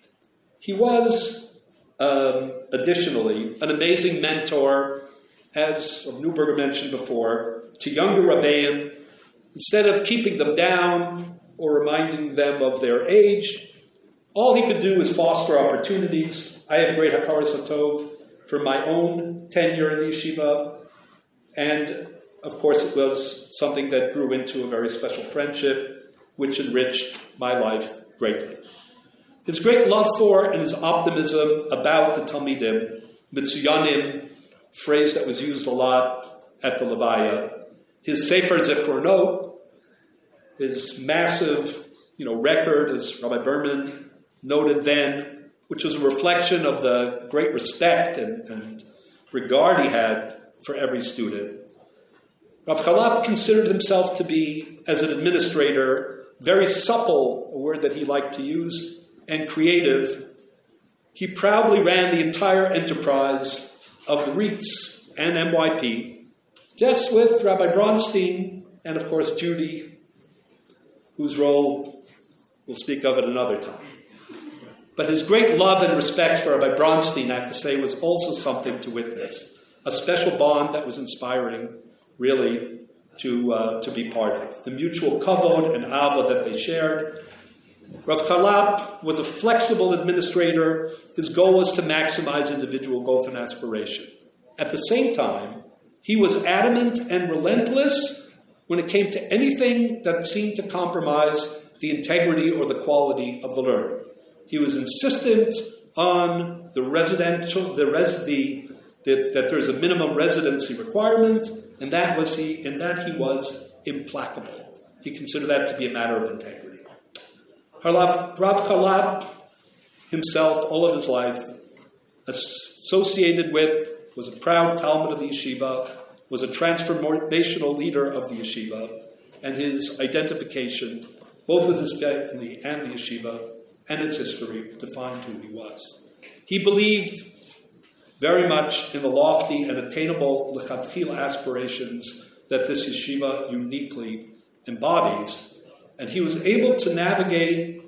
He was, um, additionally, an amazing mentor, as Neuburger mentioned before, to younger Rabbeim. Instead of keeping them down or reminding them of their age, all he could do was foster opportunities. I have great Hakaras Hatov for my own tenure in the yeshiva, and of course, it was something that grew into a very special friendship, which enriched my life greatly. His great love for and his optimism about the Talmidim, Mitsuyanim, phrase that was used a lot at the Levaya, his Sefer Zechronot, his massive you know, record, as Rabbi Berman noted then, which was a reflection of the great respect and, and regard he had for every student. Rav Charlop considered himself to be, as an administrator, very supple, a word that he liked to use, and creative. He proudly ran the entire enterprise of the RIETS and MYP, just with Rabbi Bronstein and, of course, Judy, whose role we'll speak of at another time. But his great love and respect for Rabbi Bronstein, I have to say, was also something to witness. A special bond that was inspiring, really, to, uh, to be part of. The mutual kavod and ava that they shared. Rav Charlop was a flexible administrator. His goal was to maximize individual growth and aspiration. At the same time, he was adamant and relentless when it came to anything that seemed to compromise the integrity or the quality of the learner. He was insistent on the residential, the, res, the, the that there's a minimum residency requirement, and that was he, and that he was implacable. He considered that to be a matter of integrity. Rav Charlop himself, all of his life, associated with, was a proud Talmud of the yeshiva, was a transformational leader of the yeshiva, and his identification, both with his family and the yeshiva, and its history defined who he was. He believed very much in the lofty and attainable lechatchila aspirations that this yeshiva uniquely embodies, and he was able to navigate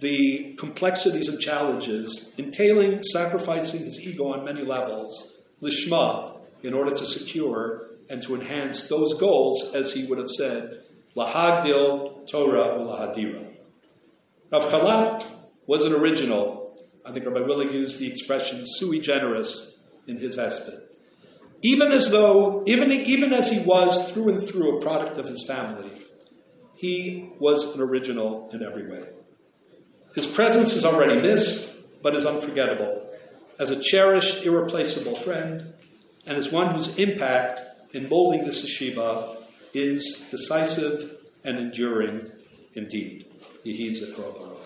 the complexities and challenges entailing sacrificing his ego on many levels, lishma, in order to secure and to enhance those goals, as he would have said, lahagdil Torah or lahadira. Rav Charlop was an original. I think Rabbi Willig used the expression sui generis in his hesped. Even as though, even, even as he was through and through a product of his family, he was an original in every way. His presence is already missed, but is unforgettable as a cherished, irreplaceable friend, and as one whose impact in molding this yeshiva is decisive and enduring indeed. Yehi Zikro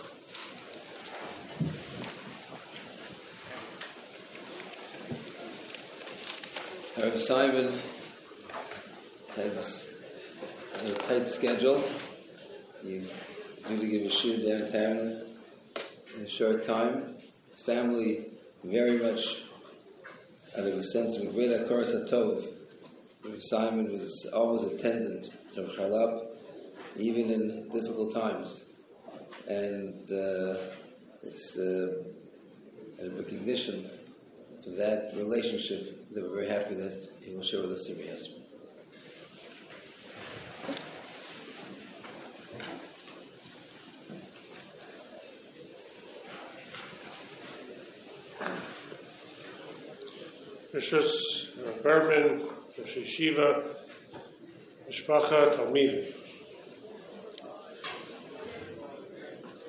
Rav Simon has a tight schedule. He's due to give a shiur downtown in a short time. Family very much out of a sense of great akar tov. Simon was always attendant to Charlop, even in difficult times. And uh, it's uh, a recognition for that relationship that we're very happy that he will share with us today. Rishus Berman, Rosh Yeshiva, Mishpacha, Talmidim.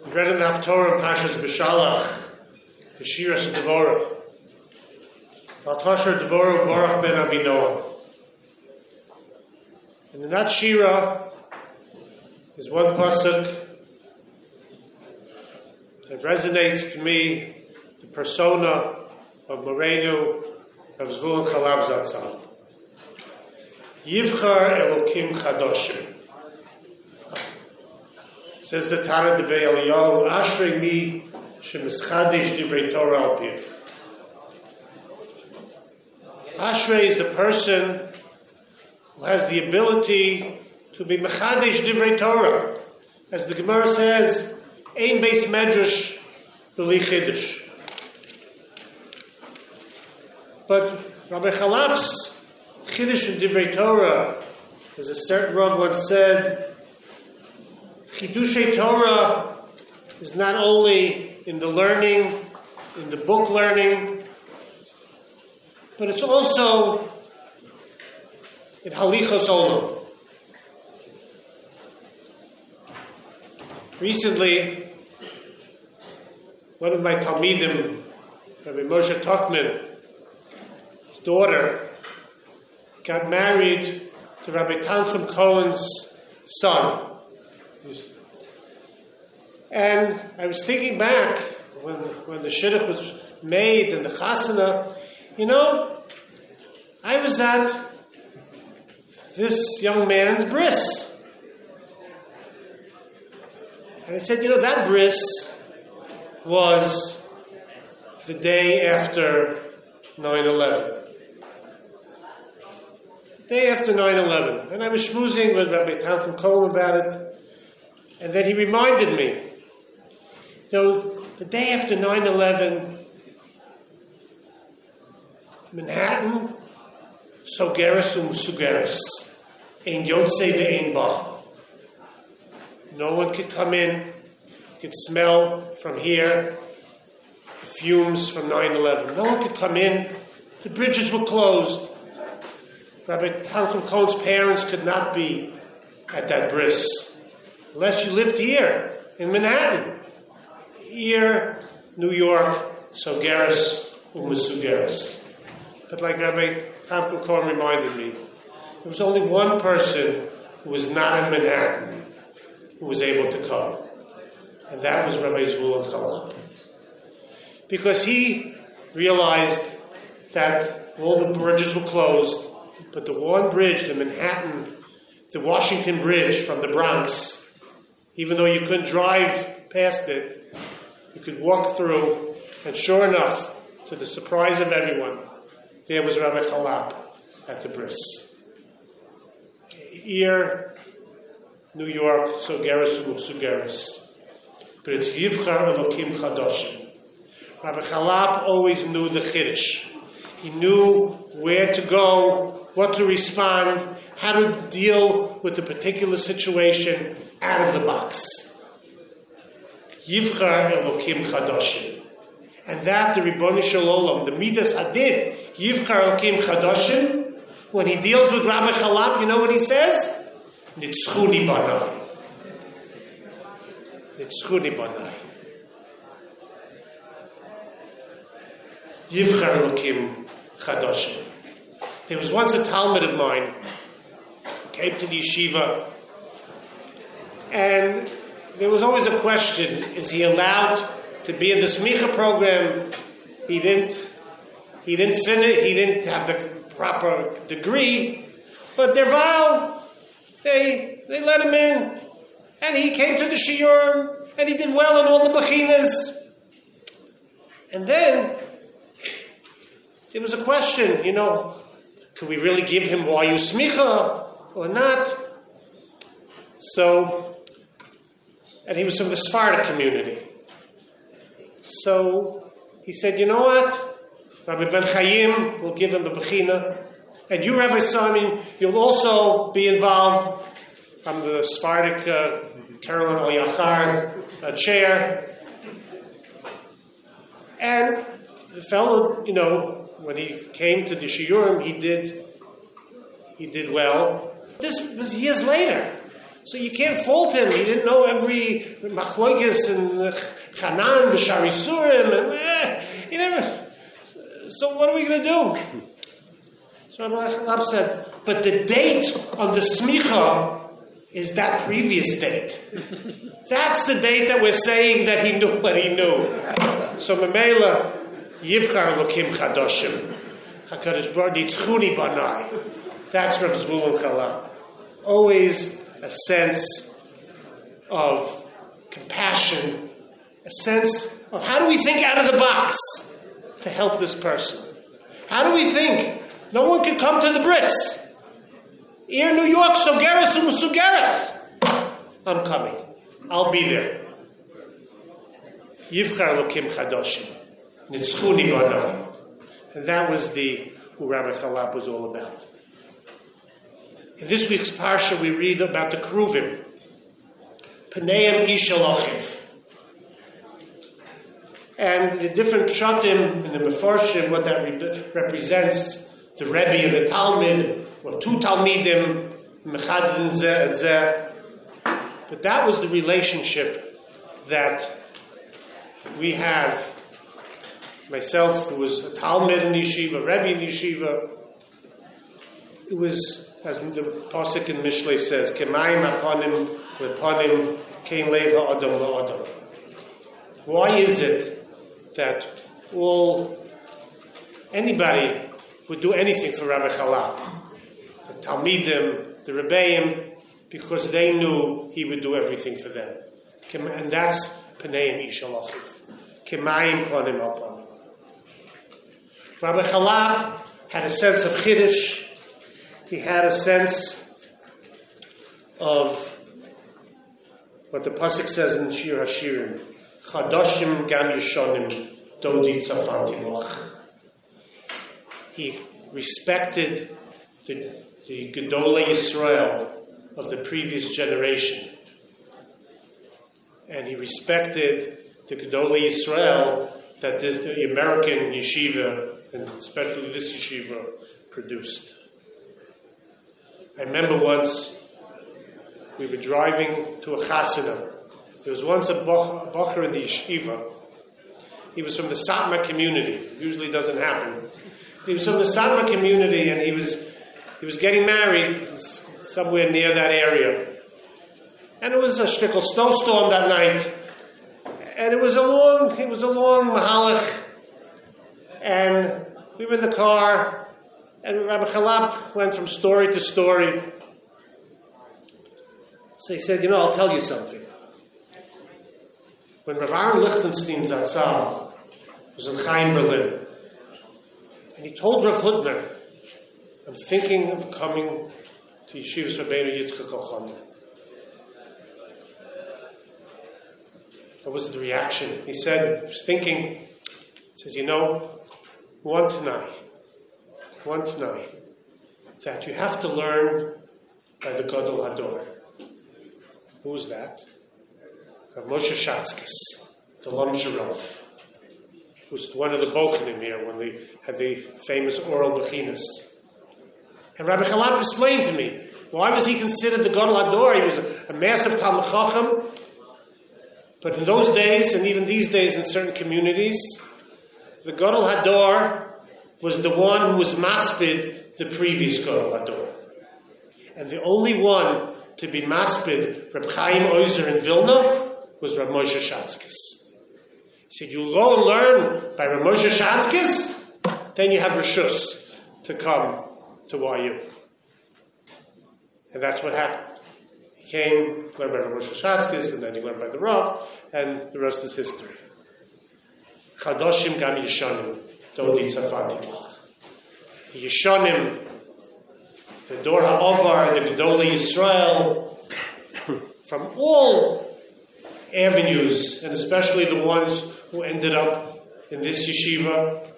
We read in the Haftorah Pashas B'Shalach, Yeshiras Devorah, Fatosher Devorah. And in that Shira is one pasuk that resonates to me, the persona of Moreno of Zevulun Charlop Zatzal. Yivchar Elokim Chadoshim. Says the Tana de Be'eliyahu, Ashrei mi shemischadish divrei Torah al. Ashrei is the person who has the ability to be mechadish divrei Torah. As the Gemara says, ein beis medrash b'li chiddush. But Rabbi Charlop's Chiddush in Divrei Torah, as a certain Rav once said, Chidushei Torah is not only in the learning, in the book learning, but it's also in Halichos Olam. Recently, one of my Talmidim, Rabbi Moshe Tuchman, his daughter got married to Rabbi Tanchum Cohen's son. And I was thinking back when, when the shidduch was made and the chasana, you know, I was at this young man's bris. And I said, you know, that bris was the day after 9 11 day after 9 11. And I was schmoozing with Rabbi Tanchum Cohen about it. And then he reminded me, though the day after 9 11, Manhattan, Sogeris Umusugeris, Ein Yotze Ve'ein Ba. No one could come in, you could smell from here the fumes from 9 11. No one could come in, the bridges were closed. Rabbi Tanchum Cohen's parents could not be at that bris unless you lived here in Manhattan. Here, New York, Sogeris, Umusugeris. But like Rabbi Tanchum Cohen reminded me, there was only one person who was not in Manhattan who was able to come. And that was Rabbi Zevulun Charlop. Because he realized that all the bridges were closed but the one bridge, the Manhattan, the Washington Bridge from the Bronx, even though you couldn't drive past it, you could walk through, and sure enough, to the surprise of everyone, there was Rabbi Charlop at the bris. Here, New York, Sogeris Sugeris. But it's Yivchar Elokim Chadoshim. Rabbi Charlop always knew the Chiddush. He knew where to go what to respond, how to deal with the particular situation out of the box. Yivchar Elokim Chadoshim. And that the Ribbon Shalom, the Midas Adin, Yivchar Elokim Chadoshim, when he deals with Rabbi Charlop, you know what he says? Nitzchuni Banai. Nitzchuni Banai. Yivchar Lukim Chadoshim. There was once a Talmud of mine came to the yeshiva, and there was always a question: Is he allowed to be in the smicha program? He didn't. He didn't finish. He didn't have the proper degree, but Derval, they they let him in, and he came to the shiur, and he did well in all the bechinas. And then there was a question, you know, could we really give him wayu smicha or not? So, and he was from the Sephardic community. So he said, you know what? Rabbi Ben Chaim will give him a bechina. And you, Rabbi Simon, you'll also be involved. I'm the Sephardic uh, Carolyn Oyachar uh, chair. And the fellow, you know, when he came to the shiurim, he did, he did well. This was years later. So you can't fault him. He didn't know every machlokes and uh, chanan b'shari surim and eh, he never. So what are we going to do? So Rabbi said, but the date on the smicha is that previous date. That's the date that we're saying that he knew what he knew. So Mamela Yivchar Lokim Chadoshim. HaKadosh Baruch Nitzchuni Banai. That's Rav Zevulun Charlop. Always a sense of compassion, a sense of how do we think out of the box to help this person? How do we think? No one can come to the bris. Here in New York, Sogeris Sugeris. I'm coming. I'll be there. Yivchar Lokim Chadoshim. Nitzchuni. And that was the who Rabbi Charlop was all about. In this week's parsha, we read about the Kruvim, Paneim Ishalochiv. And the different pshatim in the Mefarshim, what that re- represents, the Rebbe and the Talmud, or two Talmidim, Mechadin Zeh. But that was the relationship that we have. Myself, who was a Talmud in Yeshiva, Rebbe in Yeshiva, it was, as the Pasuk in Mishlei says, Kemayim aponim leponim kein lev ha'adam la'adam. Why is it that all, anybody would do anything for Rabbi Charlop? The Talmidim, the Rebbeim, because they knew he would do everything for them. And that's Paneim Ishalachiv. Kemayim ponim aponim. Rabbi Charlop had a sense of Chiddush. He had a sense of what the pasuk says in Shir Hashirim: Gam yishonim dodi. He respected the, the Gedolei Yisrael of the previous generation, and he respected the Gedolei Yisrael that the, the American yeshiva and especially this yeshiva produced. I remember once we were driving to a chasana. There was once a bocher in the yeshiva. He was from the Satmar community. Usually doesn't happen. He was from the Satmar community, and he was he was getting married somewhere near that area. And it was a shtickle snowstorm that night, and it was a long it was a long mahalach and we were in the car, and Rabbi Charlop went from story to story. So he said, You know, I'll tell you something. When Rav Aaron Lichtenstein Zatzal was in Chaim, Berlin, and he told Rav Hutner, I'm thinking of coming to Yeshivas Rabbeinu Yitzchak Elchanan. What was the reaction? He said, he was thinking, he says, you know, one tonight, one tonight, that you have to learn by the Gadol Hador. Who's that? Rav Moshe Shatzkes, the Lomzher Rov, who's one of the Bochanim here when they had the famous oral bechinas. And Rabbi Charlop explained to me why was he considered the Gadol Hador? He was a, a massive Talmud Chacham. But in those days, and even these days in certain communities, the Gadol Hador was the one who was maspid the previous Gadol Hador. And the only one to be maspid Reb Chaim Oizer in Vilna was Reb Moshe Shatzkes. He said, you go and learn by Reb Moshe Shatzkes, then you have Rishus to come to YU. And that's what happened. He came, learned by Reb Moshe Shatzkes, and then he learned by the Rav, and the rest is history. Chadoshim gam Yishanim, Dodi Tzafati The Yishanim, the Dor HaOvar, the Gedolei Yisrael, (coughs) from all avenues, and especially the ones who ended up in this yeshiva,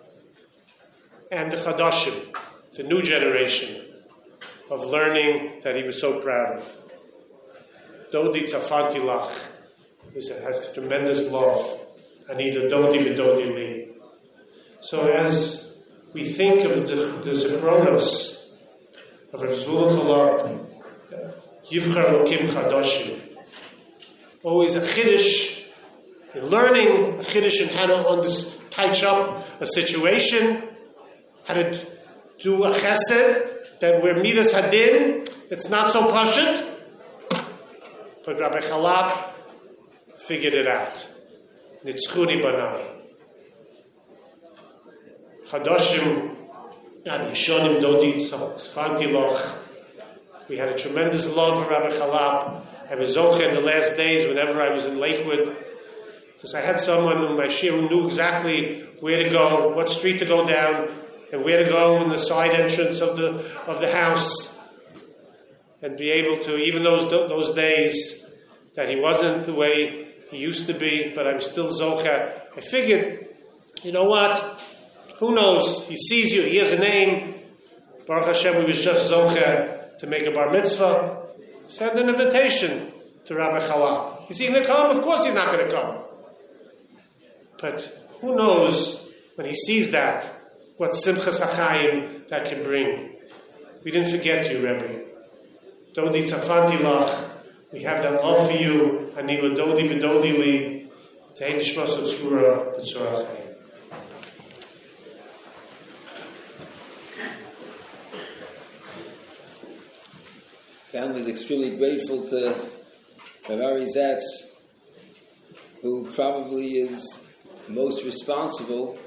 and the Chadashim, the new generation of learning that he was so proud of. Dodi Tzafanti Lach has tremendous love. Anita Dodi Vidodi Li. So as we think of the, the Zichronos of Rav Zvul Charlop, Yivchar Lokim Chadoshim, always a chiddush in learning a chiddush in how to under, up a situation, how to do a chesed that where midas hadin, it's not so pashut. But Rabbi Charlop figured it out. Nitzchuni banai. Chadoshim and Yishonim Tzfanti Loch. We had a tremendous love for Rabbi Charlop. I was Zocha in the last days whenever I was in Lakewood because I had someone in my shir who knew exactly where to go, what street to go down, and where to go in the side entrance of the of the house, and be able to even those those days that he wasn't the way he used to be, but I'm still Zocha. I figured, you know what? Who knows? He sees you. He has a name. Baruch Hashem, we was just Zocha to make a bar mitzvah. Send an invitation to Rabbi Charlop. Is he going to come? Of course he's not going to come. But who knows when he sees that, what Simchas Hachaim that can bring. We didn't forget you, Rebbe. Dodi Tzafanti Lach. We have that love for you. Anila Dodi Vidodi Li. Tehin Nishmas Otzura B'tzorah Family is extremely grateful to Ravari Zatz, who probably is most responsible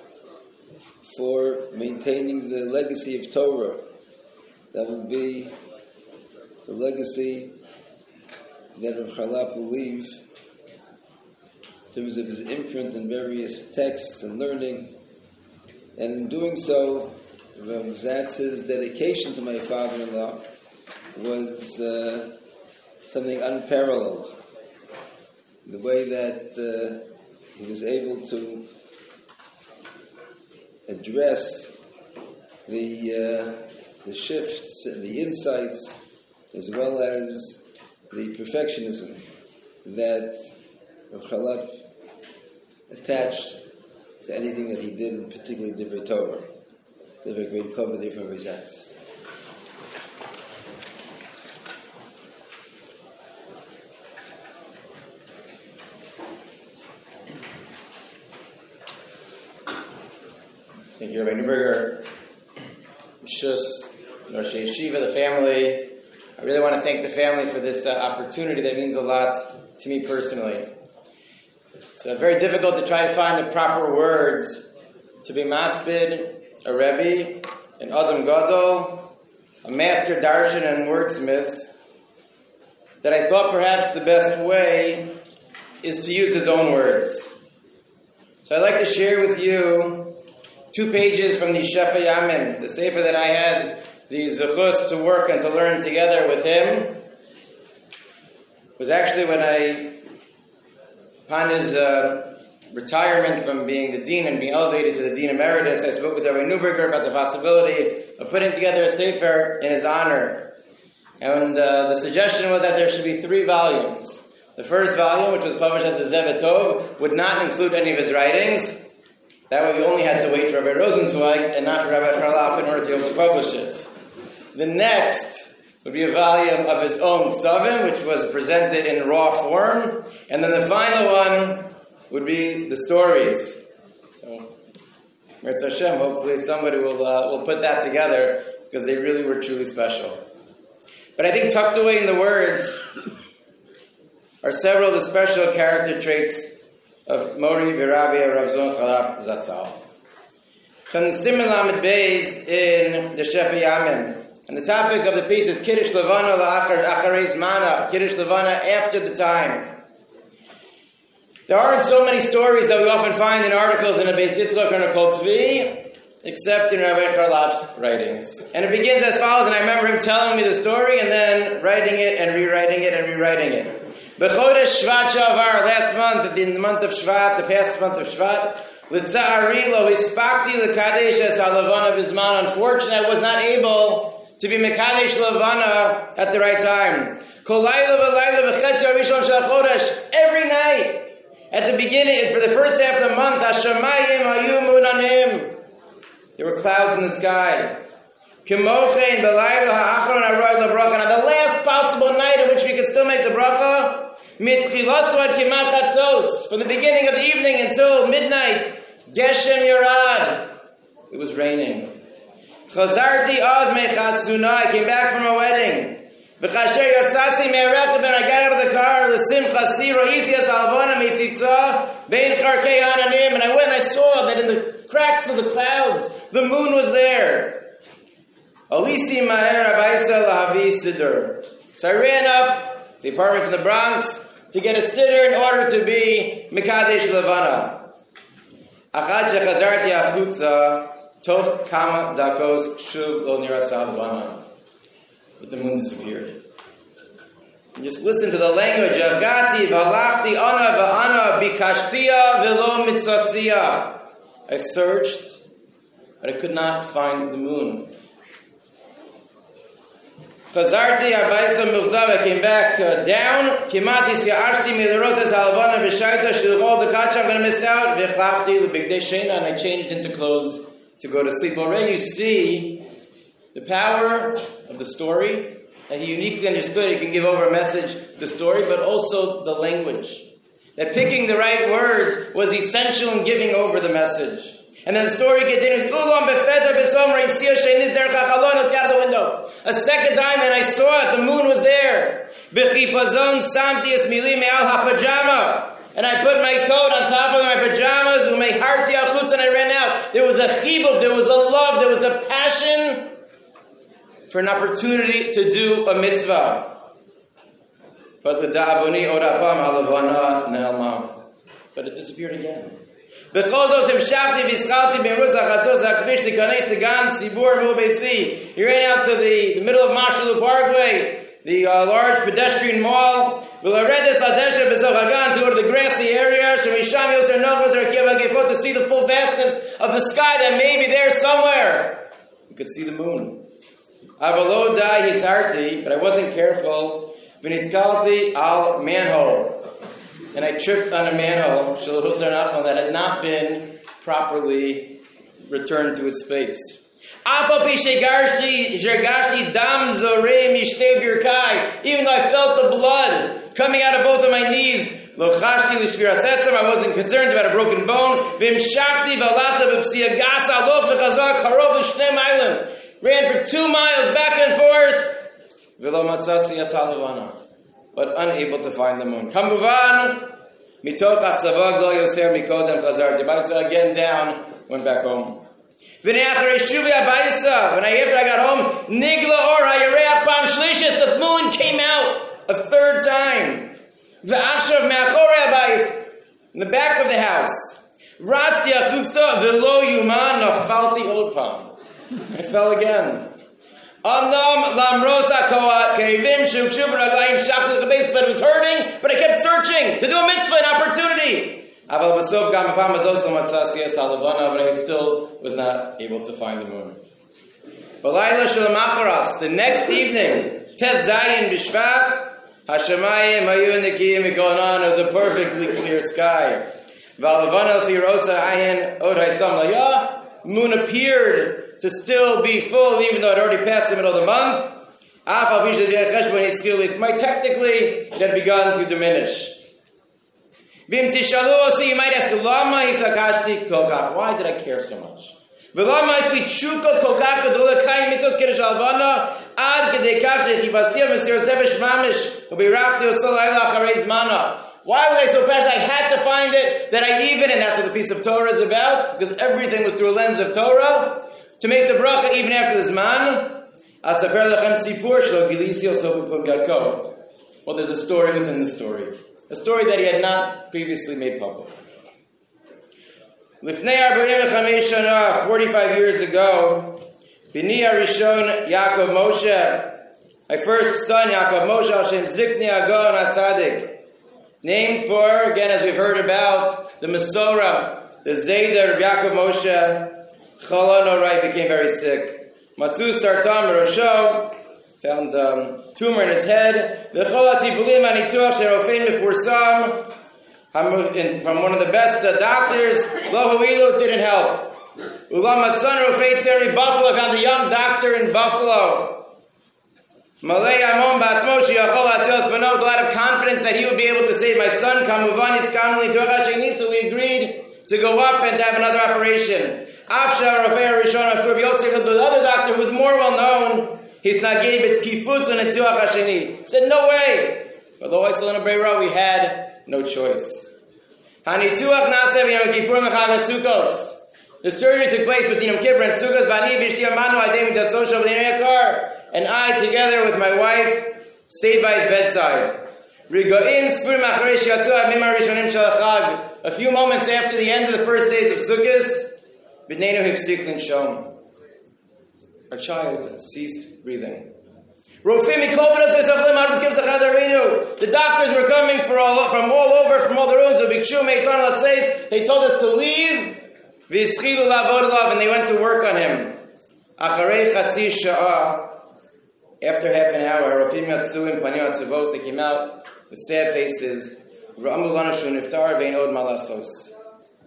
for maintaining the legacy of Torah. That will be the legacy that Rav Charlop will leave in terms of his imprint in various texts and learning. And in doing so, Rav Zatz's dedication to my father-in-law was uh, something unparalleled. The way that uh, he was able to address the uh, the shifts and the insights, as well as the perfectionism that Rav Charlop attached to anything that he did, particularly Divrei Torah. Divrei great cover, different results. Rabbi Neuburger. Just Rosh Yeshiva, the family. I really want to thank the family for this uh, opportunity that means a lot to me personally. It's uh, very difficult to try to find the proper words to be Maspid, a Rebbe, an Adam Gadol, a master darshan and wordsmith, that I thought perhaps the best way is to use his own words. So I'd like to share with you two pages from the Shefa Yamin, the sefer that I had the zechus to work and to learn together with him. was actually when I, upon his uh, retirement from being the dean and being elevated to the dean emeritus, I spoke with Rabbi Neuburger about the possibility of putting together a sefer in his honor. And uh, the suggestion was that there should be three volumes. The first volume, which was published as the Zeved Tov, would not include any of his writings. That way we only had to wait for Rabbi Rosenzweig and not for Rabbi Charlop in order to be able to publish it. The next would be a volume of his own Ksavim, which was presented in raw form. And then the final one would be the stories. So, Mirz Hashem, hopefully somebody will, uh, will put that together because they really were truly special. But I think tucked away in the words are several of the special character traits of Mori Virabi Rav Zon Charlop Zatzal. From the Simulamid Bays in the Shefa Yamin, and the topic of the piece is Kiddush Levana La'acharez Mana, Kiddush Levana after the time. There aren't so many stories that we often find in articles in a Beis Yitzchak or a Kol Tzvi, except in Rabbi Charlop's writings. And it begins as follows, and I remember him telling me the story and then writing it and rewriting it and rewriting it. B'chodesh Shvat Shavar, last month, in the month of Shvat, the past month of Shvat, L'tza'ari lo hispakti l'kadesh es halavana bizman. Unfortunately, I was not able to be Mekadesh Lavana at the right time. Every night, at the beginning, for the first half of the month, Hashemayim ayu munanim. There were clouds in the sky. On the last possible night in which we could still make the bracha, from the beginning of the evening until midnight, Geshem Yorad. It was raining. Chazarti az mechasuna. I came back from a wedding. V'chasher yatzatzi me'erechav, and I got out of the car. L'sim chasiro isias alvana mititza bein charkei ananim. And I went and I saw that in the cracks of the clouds, the moon was there. Alisi ma'er abaisa lahavi siddur. So I ran up the apartment in the Bronx to get a siddur in order to be Mikadesh Levana. Achad shechazarti achutza kama dakos shuv nirasal But the moon disappeared. And just listen to the language of Gati, Valachti, Ana, Va'ana, Bikashtia, Velo Mitzatzia. I searched, but I could not find the moon. Chazarti Arbaisa Milzav, I came back uh, down. Kimati Siarshti Milarosas Halvana Vishaita Shilchol Dekacha, I'm going to miss out. Vichlafti, the big day Shena, and I changed into clothes to go to sleep. Already you see the power of the story, and he uniquely understood he can give over a message, the story, but also the language. That picking the right words was essential in giving over the message. And then the story continues. Look out the window. A second time, and I saw it. The moon was there. And I put my coat on top of my pajamas, and my heart and I ran out. There was a chibuk, there was a love, there was a passion for an opportunity to do a mitzvah. But the da'avoni orapam halavana ne'elma. But it disappeared again. Bechozos himshachti v'schalti b'ruzach atzos ha'kvish tikanes t'gan tzibur mu'beisi. He ran out to the, the middle of Mosholu Parkway the uh, large pedestrian mall. To go to the grassy area. Shamios and Novosar Kievagot to see the full vastness of the sky that may be there somewhere. You could see the moon. Avalo dai hisarti, but I wasn't careful. Vinitkalti al manhole. And I tripped on a manhole that had not been properly returned to its space. Even though I felt the blood coming out of both of my knees, I wasn't concerned about a broken bone. Ran for two miles back and forth. But unable to find the moon. Kamuvan, again down, went back home. When I after I got home, Nigla or Hayareach Bam Shlishis, the moon came out a third time. The Achshav Me'achore Abayis, in the back of the house. Ratzki Achutza Velo Yuman Nafalti Odpam. I fell again. Amnam Lamrosa Koa Kevim Shukshu Baraglayim Shachlu but it was hurting, but I kept searching to do a mitzvah, an opportunity. Aval Basov Gam Pamazosam Atzasias Alavana, but I still was not able to find the moon. Balayla Shalamacharas, the next evening, Tez Zayin Bishvat, Hashemayim Hayu Nikiyim going on, it was a perfectly clear sky. Valavana Thirosa Ayin Odai Samlaya, moon appeared to still be full, even though it already passed the middle of the month. Might technically it had begun to diminish. Vim tishalu you might ask, Lama isakashti kokach. Why did I care so much? ולמה יש לי תשוקה כל כך גדולה קיים מיתוס קדש הלבנה עד כדי כך שחיפשתי על מסירות נפש ממש ובירכתי עושה לילה אחרי זמנה. Why was I so passionate? I had to find it that I even, and that's what the piece of Torah is about, because everything was through a lens of Torah, to make the bracha even after the Zman. Well, there's a story within the story. A story that he had not previously made public. 45 years ago, Bini Arishon Yaakov Moshe, my first son Yaakov Moshe Hashem Zikni Agon Atzadik, named for, again, as we've heard about, the Masorah, the Zayda of Yaakov Moshe, Chalon Orai became very sick. Matzu Sartam Rosho found um, tumor in his head. V'cholati bulim anituach sherofein mefursam from one of the best uh, doctors. Lo Huilu didn't help. Ulam Matzan Rofei Buffalo found a young doctor in Buffalo. Malay Amon Batzmo Shiachol Atzios Banot, a lot of confidence that he would be able to save my son, Kamuvani Skamli Torah so we agreed to go up and to have another operation. Afsha Rafei Rishon Afur Yosef, the other doctor who was more well known, he's not gave it Kifus and Etzuach Hasheni. Said, no way. But though I still we had no choice. Sukkos. The surgery took place between Yom Kippur and Dasosha B'nei and I, together with my wife, stayed by his bedside. A few moments after the end of the first days of Sukkot, our child ceased breathing. The doctors were coming all, from all over, from all the rooms of Bikshu, They told us to leave, and they went to work on him. After half an hour, they came out with sad faces.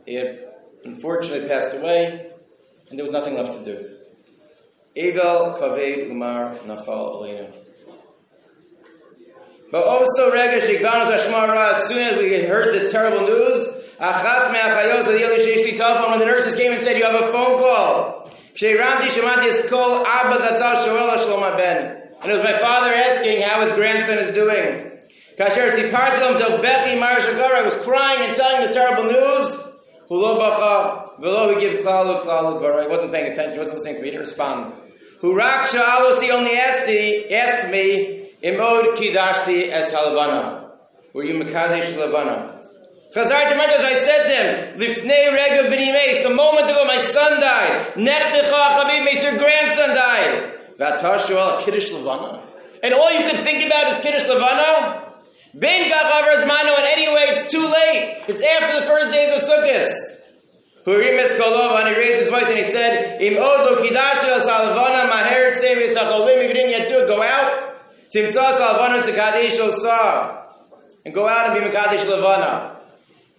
He had unfortunately passed away, and there was nothing left to do. Egal Kaved Umar Nafal Alina. But oh, also Rega Shikbanu Tashmara, as soon as we heard this terrible news, Achas Me'achayos when the nurses came and said, You have a phone call. Sheramdi Shemati Eskol Abba Zatal Shoel Ben. And it was my father asking how his grandson is doing. Kasher Sipartilam Delbechi Marashagara, was crying and telling the terrible news. Hulo Bacha, Velo, we give Klalu, Klalu, Dvara. I wasn't paying attention, he wasn't listening to he didn't respond. Hurak Sha'alos, he only asked me, asked me, Imod Kidashti Es Halavana. Were you Mekadesh Lavana? Chazar to I said to him, Lifnei Regav B'nimei, a moment ago my son died. Nechtecha Chabib, your grandson died. Vatashuel Kiddush Levana. And all you could think about is Kiddush Levana? Ben Gavavar's Mano, and anyway, it's too late. It's after the first days of Sukkot. Hurimis Kolov, and he raised his voice and he said, Im Odo Kidashta Salvana Maher Tsevi Sacholim, if you didn't yet do it, go out. Timsa Salvana to Kadesh Osa. And go out and be Mekadesh Levana.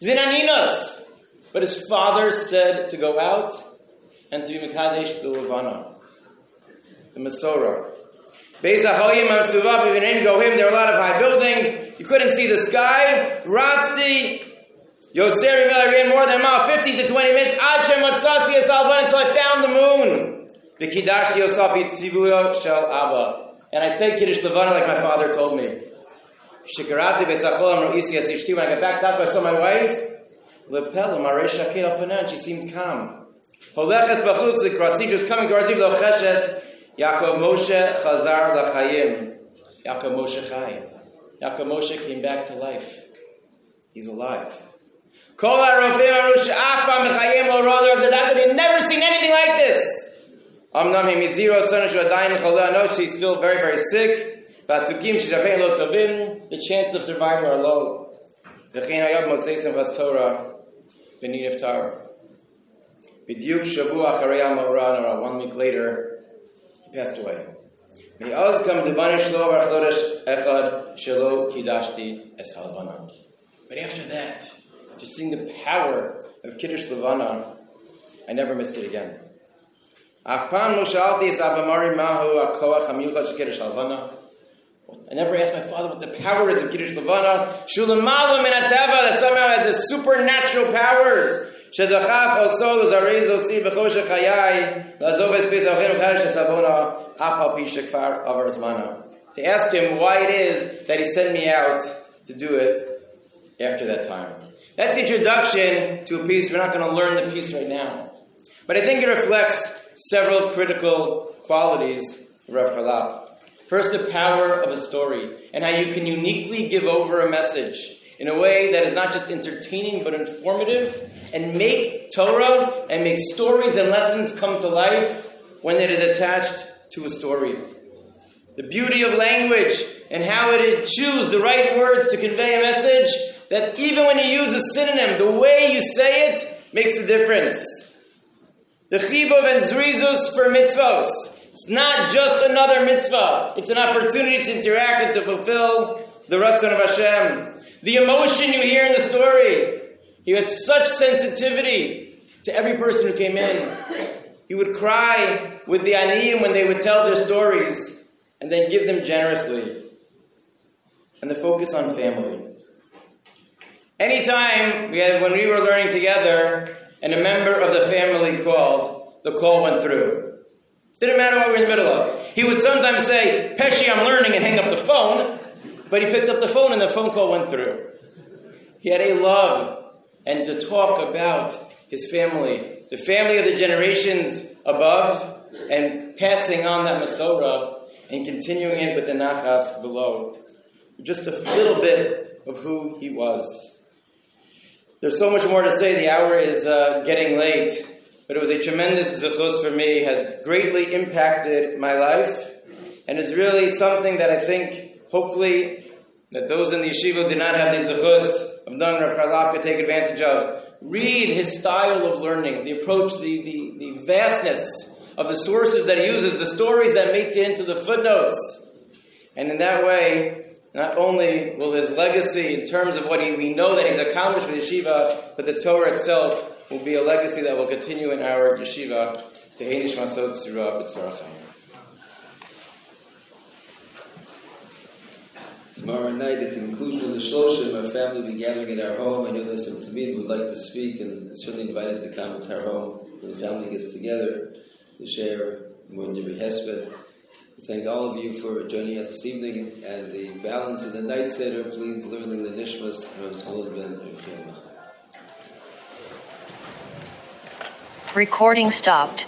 Zinaninos. But his father said to go out and to be Mekadesh the Levana the Masorah. Beis HaChoyim HaMsuvav, even in Gohim, there were a lot of high buildings. You couldn't see the sky. Ratzti, Yoseri I ran more than a mile, 15 to 20 minutes. Ad Shem Matzasi Esalvan, until I found the moon. V'kidash Yosapi Tzivuyo Shel Abba. And I said Kiddush Levana like my father told me. Shikarati Beis HaCholim Ro'isi When I got back to hospital, I saw my wife. Lepel, Maresh Shakil Panan, she seemed calm. Holechet Bachusik, Rasij was coming to our Lo Cheshes, Yaakov Moshe Chazar Lachayim. Yaakov Moshe Chaim. Yaakov Moshe came back to life. He's alive. Kol They've never seen anything like this. Amnam himiziro sonash v'adayin cholei He's still very, very sick. Vasukim shirapein lo tovim. The chances of survival are low. V'chein hayab motzesim vas Torah. V'nid Torah. B'diuk shavu acharei al One week later, passed away. Kam shlo echad shelo kidashti es halvanan. But after that, just seeing the power of Kiddush Levana, I never missed it again. Afan lo shalti es abamari mahu akoach hamiyuchad shkiddush. I never asked my father what the power is of Kiddush Levana. Shulamalam in Ateva, that somehow had the supernatural powers עושו לעזוב את אף על פי שכבר עבר זמנה. To ask him why it is that he sent me out to do it after that time. That's the introduction to a piece. We're not going to learn the piece right now. But I think it reflects several critical qualities of Rav Charlop. First, the power of a story and how you can uniquely give over a message in a way that is not just entertaining but informative and make Torah and make stories and lessons come to life when it is attached to a story. The beauty of language and how it choose the right words to convey a message that even when you use a synonym, the way you say it makes a difference. The chibov and zrizus for mitzvos. It's not just another mitzvah. It's an opportunity to interact and to fulfill the Ratzon of Hashem. The emotion you hear in the story. He had such sensitivity to every person who came in. He would cry with the aniyim when they would tell their stories and then give them generously. And the focus on family. Anytime we had, when we were learning together and a member of the family called, the call went through. Didn't matter what we were in the middle of. He would sometimes say, Pesci, I'm learning, and hang up the phone. But he picked up the phone and the phone call went through. He had a love and to talk about his family, the family of the generations above, and passing on that Masorah and continuing it with the Nachas below. Just a little bit of who he was. There's so much more to say. The hour is uh, getting late but it was a tremendous zechus for me, has greatly impacted my life, and is really something that I think, hopefully, that those in the yeshiva did not have the zechus of knowing Rav Charlop could take advantage of. Read his style of learning, the approach, the, the, the vastness of the sources that he uses, the stories that make it into the footnotes. And in that way, not only will his legacy, in terms of what he, we know that he's accomplished with yeshiva, but the Torah itself will be a legacy that will continue in our yeshiva to Hainish Masod Surah Tomorrow night, at the conclusion of the Shloshim, our family will be gathering at our home. I know there's some Tamid who would like to speak and certainly invited to come to our home when the family gets together to share Mundiri Hesped. Thank all of you for joining us this evening and the balance of the night Seder. Please learn the Nishmas Rav Ben Recording stopped.